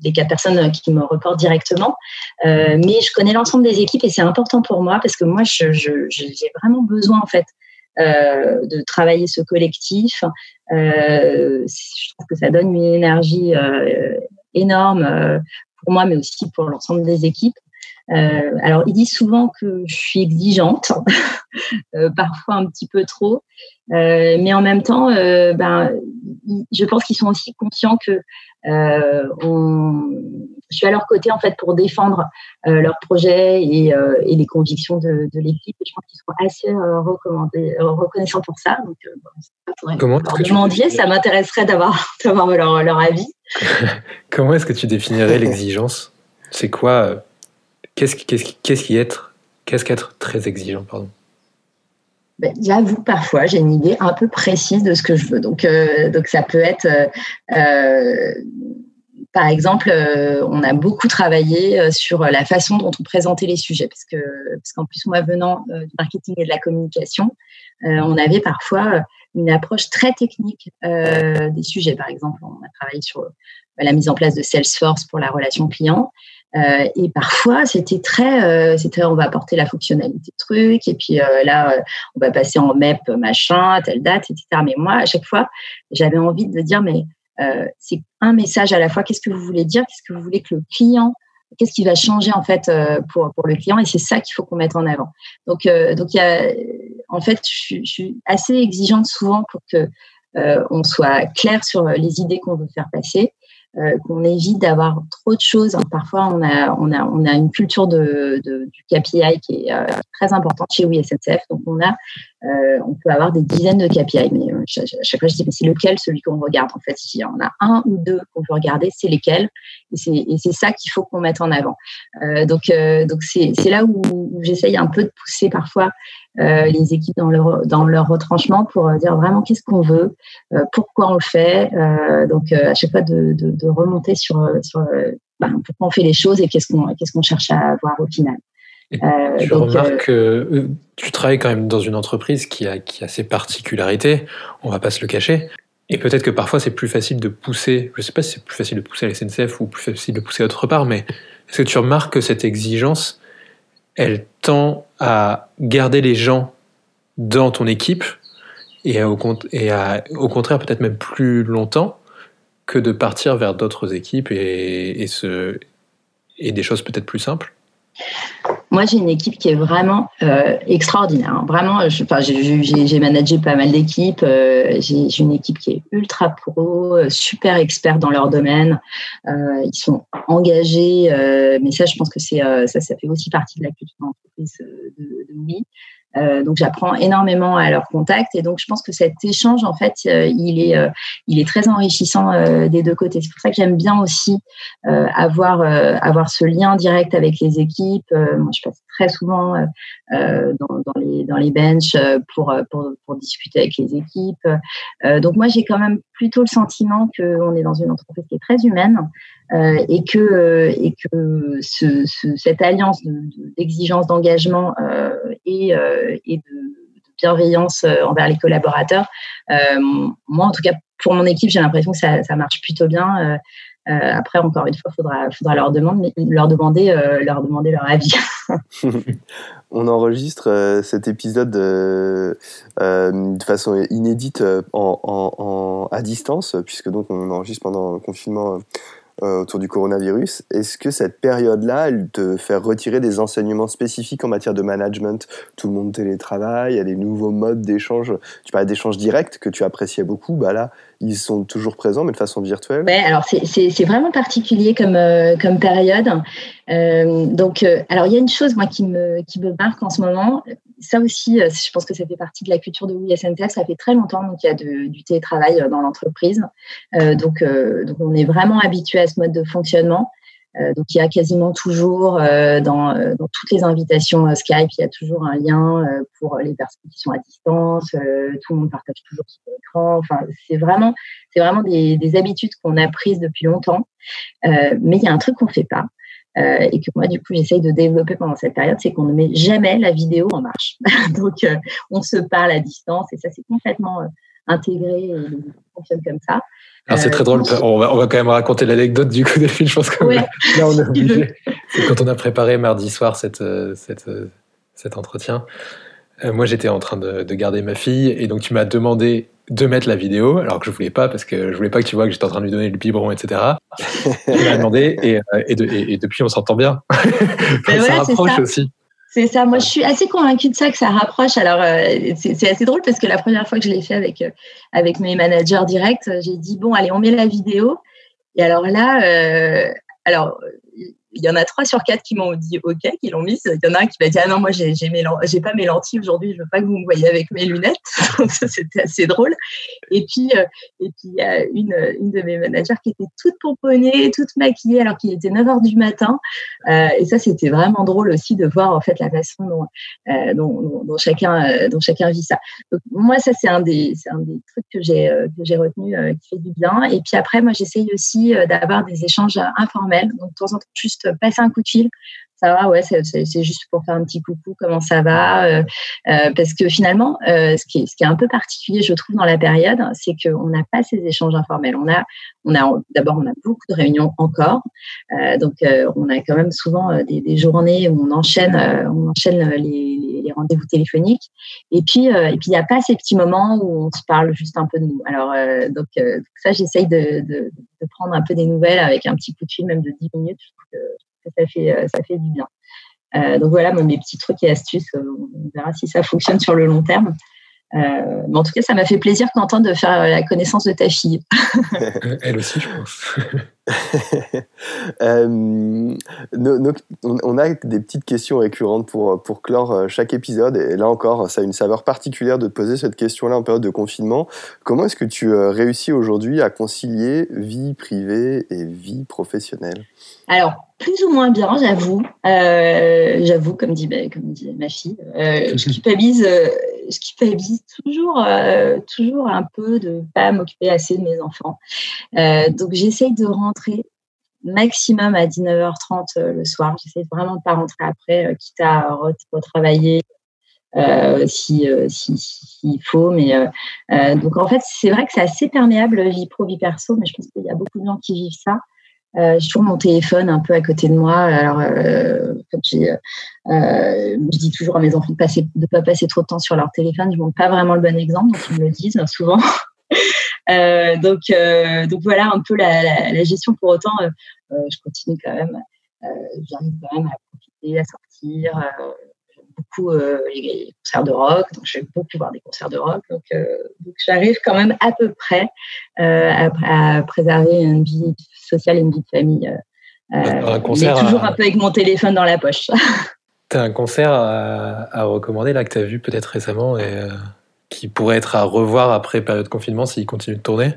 des quatre personnes qui me reportent directement. Euh, mais je connais l'ensemble des équipes et c'est important pour moi parce que moi, j'ai je, j'ai vraiment besoin en fait euh, de travailler ce collectif. Euh, je trouve que ça donne une énergie euh, énorme euh, pour moi, mais aussi pour l'ensemble des équipes. Euh, alors, ils disent souvent que je suis exigeante, parfois un petit peu trop, mais en même temps, ben, je pense qu'ils sont aussi conscients que euh, on, je suis à leur côté en fait pour défendre euh, leurs projets et, euh, et, les convictions de, de l'équipe. Je pense qu'ils sont assez reconnaissants pour ça. Donc, Comment leur demandiez, ça m'intéresserait d'avoir leur, leur avis. Comment est-ce que tu définirais l'exigence? C'est quoi Qu'est-ce qu'est-ce qu'est-ce être Qu'est-ce qu'être très exigeant, pardon? Ben, j'avoue parfois j'ai une idée un peu précise de ce que je veux. Donc, euh, donc ça peut être, euh, euh par exemple, on a beaucoup travaillé sur la façon dont on présentait les sujets, parce que parce qu'en plus moi venant du marketing et de la communication, on avait parfois une approche très technique des sujets. Par exemple, on a travaillé sur la mise en place de Salesforce pour la relation client. Euh, et parfois, c'était très, euh, c'était on va apporter la fonctionnalité truc, et puis euh, là, on va passer en MEP machin, telle date, etc. Mais moi, à chaque fois, j'avais envie de dire, mais c'est un message à la fois. Qu'est-ce que vous voulez dire Qu'est-ce que vous voulez que le client Qu'est-ce qui va changer en fait pour pour le client Et c'est ça qu'il faut qu'on mette en avant. Donc donc y a, en fait, je, je, suis assez exigeante souvent pour que on soit clair sur les idées qu'on veut faire passer euh, qu'on évite d'avoir trop de choses. Parfois, on a, on a, on a une culture de, de du KPI qui est euh, très importante chez Oui SNCF. Donc, on a, euh, on peut avoir des dizaines de KPI, mais à chaque fois, je dis, mais c'est lequel celui qu'on regarde En fait, si on a un ou deux qu'on veut regarder, c'est lesquels? Et c'est ça qu'il faut qu'on mette en avant. donc, donc c'est là où, j'essaye un peu de pousser parfois euh, les équipes dans leur, dans leur retranchement pour euh, dire vraiment qu'est-ce qu'on veut, euh, pourquoi on le fait. donc, à chaque fois, de, de, de remonter sur, sur ben, pourquoi on fait les choses et qu'est-ce qu'on qu'est-ce qu'on cherche à avoir au final. Euh, je donc, remarque que tu travailles quand même dans une entreprise qui a, qui a ses particularités, on va pas se le cacher. Et peut-être que parfois c'est plus facile de pousser, je sais pas si c'est plus facile de pousser à la SNCF ou plus facile de pousser autre part, mais est-ce que tu remarques que cette exigence, elle tend à garder les gens dans ton équipe et, au, et à, au contraire peut-être même plus longtemps que de partir vers d'autres équipes et, et, ce, et des choses peut-être plus simples? Moi, j'ai une équipe qui est vraiment euh, extraordinaire. Hein. Vraiment, j'ai managé pas mal d'équipes. Euh, j'ai une équipe qui est ultra pro, euh, super expert dans leur domaine. ils sont engagés, mais ça, je pense que c'est ça, ça fait aussi partie de la culture d'entreprise de, de, Oui. Euh, donc j'apprends énormément à leur contact et donc je pense que cet échange en fait euh, il est euh, il est très enrichissant des deux côtés. C'est pour ça que j'aime bien aussi avoir avoir ce lien direct avec les équipes. Très souvent dans, dans, les dans les benches pour, pour, pour discuter avec les équipes. donc moi j'ai quand même plutôt le sentiment qu'on est dans une entreprise qui est très humaine. Euh, et que euh, et que ce, ce, cette alliance d'exigence de, d'engagement euh, et, de, bienveillance envers les collaborateurs, moi en tout cas pour mon équipe, j'ai l'impression que ça, ça, marche plutôt bien. Après, encore une fois, il faudra, leur, demander, leur, demander, demander leur avis. On enregistre cet épisode de façon inédite en, à distance, puisque donc on enregistre pendant le confinement euh, autour du coronavirus. Est-ce que cette période-là, elle te fait retirer des enseignements spécifiques en matière de management? Tout le monde télétravaille, il y a des nouveaux modes d'échange. Tu parlais d'échange direct que tu appréciais beaucoup. Bah là, ils sont toujours présents, mais de façon virtuelle. Ouais, alors c'est vraiment particulier comme, euh, comme période. Euh, donc, alors il y a une chose moi qui me, qui me marque en ce moment ça aussi, euh, je pense que ça fait partie de la culture de SNCF. Ça fait très longtemps donc il y a du télétravail euh, dans l'entreprise. Euh, donc, on est vraiment habitué à ce mode de fonctionnement. donc, il y a quasiment toujours dans, toutes les invitations Skype, il y a toujours un lien pour les personnes qui sont à distance. tout le monde partage toujours son écran. Enfin, c'est vraiment, c'est vraiment des, des habitudes qu'on a prises depuis longtemps. mais il y a un truc qu'on fait pas. Euh, et que moi, du coup, j'essaye de développer pendant cette période, c'est qu'on ne met jamais la vidéo en marche. Donc, euh, on se parle à distance et ça, c'est complètement euh, intégré et fonctionne comme ça. Alors, c'est très drôle. On va, on va, quand même raconter l'anecdote du coup des films. Je pense que là, on est obligé. quand on a préparé mardi soir cette, cette, cet entretien, moi, j'étais en train de, de garder ma fille et donc tu m'as demandé de mettre la vidéo, alors que je voulais pas, parce que je voulais pas que tu vois que j'étais en train de lui donner le biberon, etc. Il m'a demandé, et, euh, et, et, depuis, on s'entend bien. ça rapproche aussi. C'est ça. Moi, je suis assez convaincue de ça, que ça rapproche. Alors, euh, c'est assez drôle parce que la première fois que je l'ai fait avec, euh, avec mes managers directs, j'ai dit, bon, allez, on met la vidéo. Et alors là, alors, il y en a trois sur quatre qui m'ont dit OK, qui l'ont mis. Il y en a un qui m'a dit ah non moi j'ai j'ai pas mes lentilles aujourd'hui, je veux pas que vous me voyez avec mes lunettes. C'était assez drôle. Et puis euh, et puis il y a une une de mes managers qui était toute pomponnée, toute maquillée alors qu'il était 9 heures du matin. Euh, et ça c'était vraiment drôle aussi de voir en fait la façon dont euh, chacun dont chacun vit ça. Donc moi ça c'est un des c'est un des trucs que j'ai que j'ai retenu qui fait du bien. Et puis après moi j'essaye aussi d'avoir des échanges informels. Donc de temps en temps juste passer un coup de fil. Ça va, ouais, c'est juste pour faire un petit coucou, comment ça va euh, euh, Parce que finalement, euh, ce, qui est, un peu particulier, je trouve, dans la période, c'est qu'on n'a pas ces échanges informels. On a, on a d'abord, on a beaucoup de réunions encore, donc on a quand même souvent des, journées où on enchaîne, on enchaîne les rendez-vous téléphoniques. Et puis, et puis il n'y a pas ces petits moments où on se parle juste un peu de nous. Alors, donc ça, j'essaye de, de, prendre un peu des nouvelles avec un petit coup de fil, même de 10 minutes. Je trouve que ça fait, euh, ça fait du bien. Euh, donc voilà, mes petits trucs et astuces, euh, on verra si ça fonctionne sur le long terme. Mais en tout cas, ça m'a fait plaisir de faire la connaissance de ta fille. Elle aussi, je pense. on a des petites questions récurrentes pour, pour clore chaque épisode. Et là encore, ça a une saveur particulière de te poser cette question-là en période de confinement. Comment est-ce que tu réussis aujourd'hui à concilier vie privée et vie professionnelle? Alors, plus ou moins bien, j'avoue. Euh, j'avoue, comme dit, bah, comme dit ma fille, euh, je culpabilise, euh, je culpabilise toujours, euh, toujours un peu de pas m'occuper assez de mes enfants. Euh, donc j'essaye de rentrer maximum à 19h30 le soir. J'essaie vraiment de pas rentrer après, quitte à retravailler. si s'il si, faut mais donc en fait c'est vrai que c'est assez perméable vie pro vie perso mais je pense qu'il y a beaucoup de gens qui vivent ça euh, j'ai toujours mon téléphone un peu à côté de moi. Alors, euh, j'ai, euh, je dis toujours à mes enfants de ne de pas passer trop de temps sur leur téléphone. Je ne montre pas vraiment le bon exemple, donc ils me le disent souvent. donc, donc voilà un peu la, gestion. Pour autant, je continue quand même. j'arrive quand même à profiter à sortir. J'aime beaucoup les concerts de rock, donc vais beaucoup voir des concerts de rock. Donc, j'arrive quand même à peu près à, préserver une vie sociale et une vie de famille. un concert toujours un peu avec mon téléphone dans la poche. Tu as un concert à, recommander là que tu as vu peut-être récemment et qui pourrait être à revoir après période de confinement s'il continue de tourner?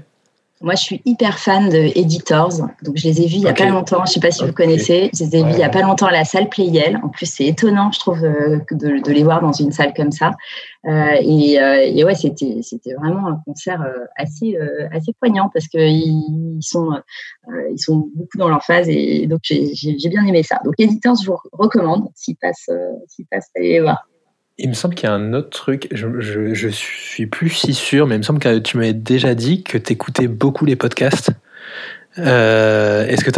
Moi, je suis hyper fan de Editors. Donc, je les ai vus il n'y a pas longtemps. Je ne sais pas si vous connaissez. Je les ai vus il n'y a pas longtemps à la salle Playel. En plus, c'est étonnant, je trouve, euh, de, de, les voir dans une salle comme ça. Euh, et, euh, et, ouais, c'était, c'était vraiment un concert euh, assez, assez poignant parce qu'ils sont, ils sont beaucoup dans leur phase. Et donc, j'ai, j'ai bien aimé ça. Donc, Editors, je vous recommande s'ils passent, s'ils passent, allez les voir. Il me semble qu'il y a un autre truc, je, je, suis plus si sûr, mais il me semble que tu m'avais déjà dit que tu écoutais beaucoup les podcasts. Euh, est-ce que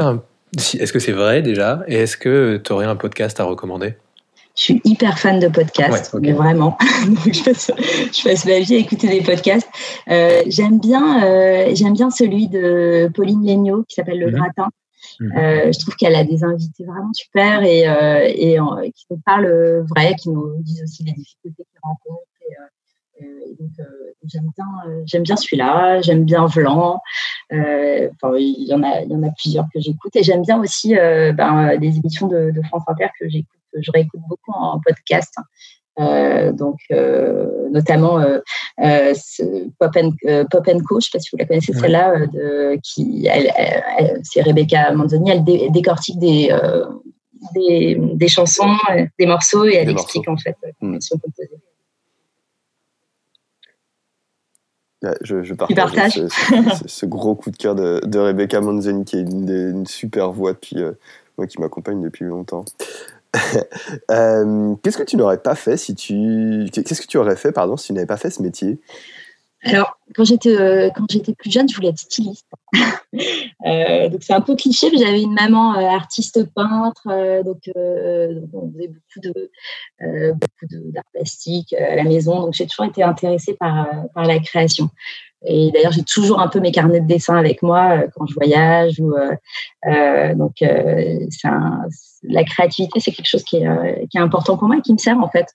est-ce que c'est vrai déjà? Et est-ce que tu aurais un podcast à recommander? Je suis hyper fan de podcasts, mais vraiment. je, passe, ma vie à écouter des podcasts. Euh, j'aime bien, euh, j'aime bien celui de Pauline Legnaud qui s'appelle Le mhm. Gratin. Mhm. Euh, je trouve qu'elle a des invités vraiment super et, euh, euh, qui nous parlent vrai, qui nous disent aussi les difficultés qu'ils rencontrent. Donc, j'aime bien, bien celui-là. J'aime bien Vlan. Enfin, il y en a, il y en a plusieurs que j'écoute et j'aime bien aussi ben, les émissions de, de France Inter que j'écoute, je réécoute beaucoup en podcast. Euh, donc euh, notamment euh, Pop, and, Pop Co, je ne sais pas si vous la connaissez celle-là, qui c'est Rebecca Manzoni, elle décortique des, des, des, chansons, des morceaux et elle explique en fait comment ils sont composés. je, je, partage, Ce, gros coup de cœur de, de Rebecca Manzoni, qui est une, une super voix depuis, moi, qui m'accompagne depuis longtemps. Euh, qu'est-ce que tu n'aurais pas fait si tu. Qu'est-ce que tu aurais fait, pardon, si tu n'avais pas fait ce métier? Alors, quand j'étais euh, quand j'étais plus jeune, je voulais être styliste. euh, donc c'est un peu cliché, mais j'avais une maman artiste peintre, donc, on faisait beaucoup de beaucoup d'art plastique à la maison. Donc j'ai toujours été intéressée par par la création. Et d'ailleurs, j'ai toujours un peu mes carnets de dessin avec moi euh, quand je voyage. Euh, euh donc, la créativité, c'est quelque chose qui est, important pour moi et qui me sert en fait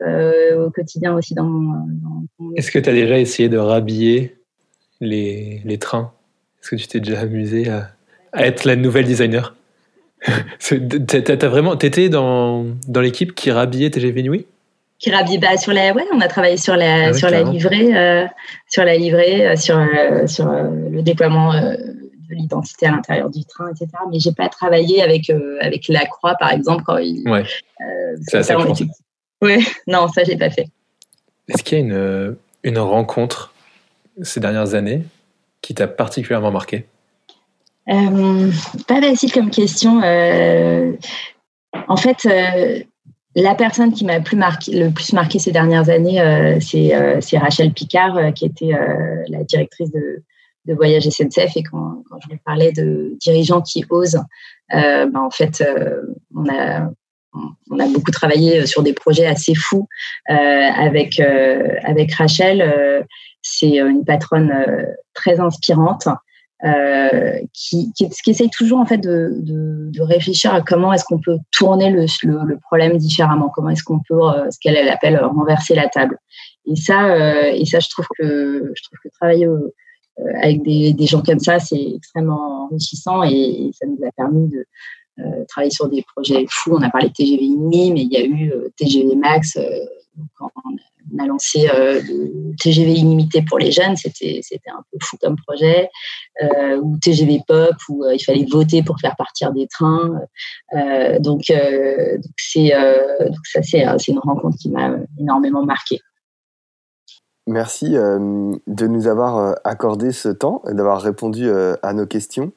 au quotidien aussi. Est-ce que tu as déjà essayé de rhabiller les, trains? Est-ce que tu t'es déjà amusé à, être la nouvelle designer? T'as vraiment, t'étais dans, dans l'équipe qui rhabillait TGV Nuit bah, sur la ouais on a travaillé sur la ah sur, la livrée, euh, sur la livrée sur euh, sur euh, le déploiement de l'identité à l'intérieur du train etc mais j'ai pas travaillé avec avec la croix par exemple quand il ouais. ça, ça. Ouais. Non ça j'ai pas fait. Est-ce qu'il y a une une rencontre ces dernières années qui t'a particulièrement marqué? Pas facile comme question en fait la personne qui m'a le plus marqué ces dernières années, euh, euh, c'est Rachel Picard, euh, qui était la directrice de, Voyage SNCF. Et quand, je lui parlais de dirigeants qui osent, ben, en fait, on a, on a beaucoup travaillé sur des projets assez fous avec, avec Rachel. c'est une patronne très inspirante. Euh, qui, qui, qui, essaye toujours en fait de, de, de réfléchir à comment est-ce qu'on peut tourner le, le, problème différemment, comment est-ce qu'on peut, euh, ce qu'elle appelle renverser la table. Et ça, euh, et ça, je trouve que je trouve que travailler avec des, des, gens comme ça, c'est extrêmement enrichissant et, ça nous a permis de travailler sur des projets fous. On a parlé de TGV Inouï, mais il y a eu TGV Max. On a lancé euh, le TGV illimité pour les jeunes, c'était un peu fou comme projet, euh, ou TGV Pop, où euh, il fallait voter pour faire partir des trains. donc, c'est ça, c'est une rencontre qui m'a énormément marqué. Merci de nous avoir accordé ce temps et d'avoir répondu à nos questions.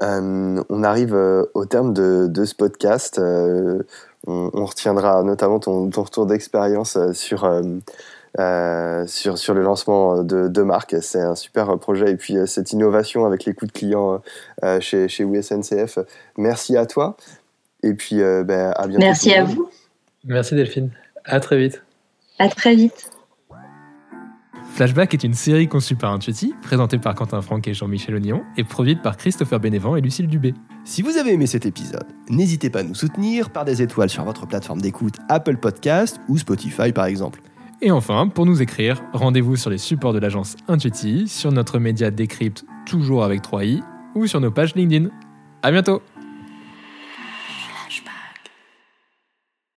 on arrive au terme de ce podcast on, retiendra notamment ton, retour d'expérience euh, sur, euh, euh, sur, sur le lancement de, de marque. C'est un super projet. Et puis cette innovation avec les coûts de clients chez, chez WSNCF. Merci à toi. Et puis ben, à bientôt. Merci à vous. Merci Delphine. À très vite. À très vite. Flashback est une série conçue par Intuiti, présentée par Quentin Franck et Jean-Michel Ognon, et produite par Christopher Bénévent et Lucille Dubé. Si vous avez aimé cet épisode, n'hésitez pas à nous soutenir par des étoiles sur votre plateforme d'écoute Apple Podcast ou Spotify par exemple. Et enfin, pour nous écrire, rendez-vous sur les supports de l'agence Intuiti, sur notre média Décrypte, toujours avec 3i, ou sur nos pages LinkedIn. À bientôt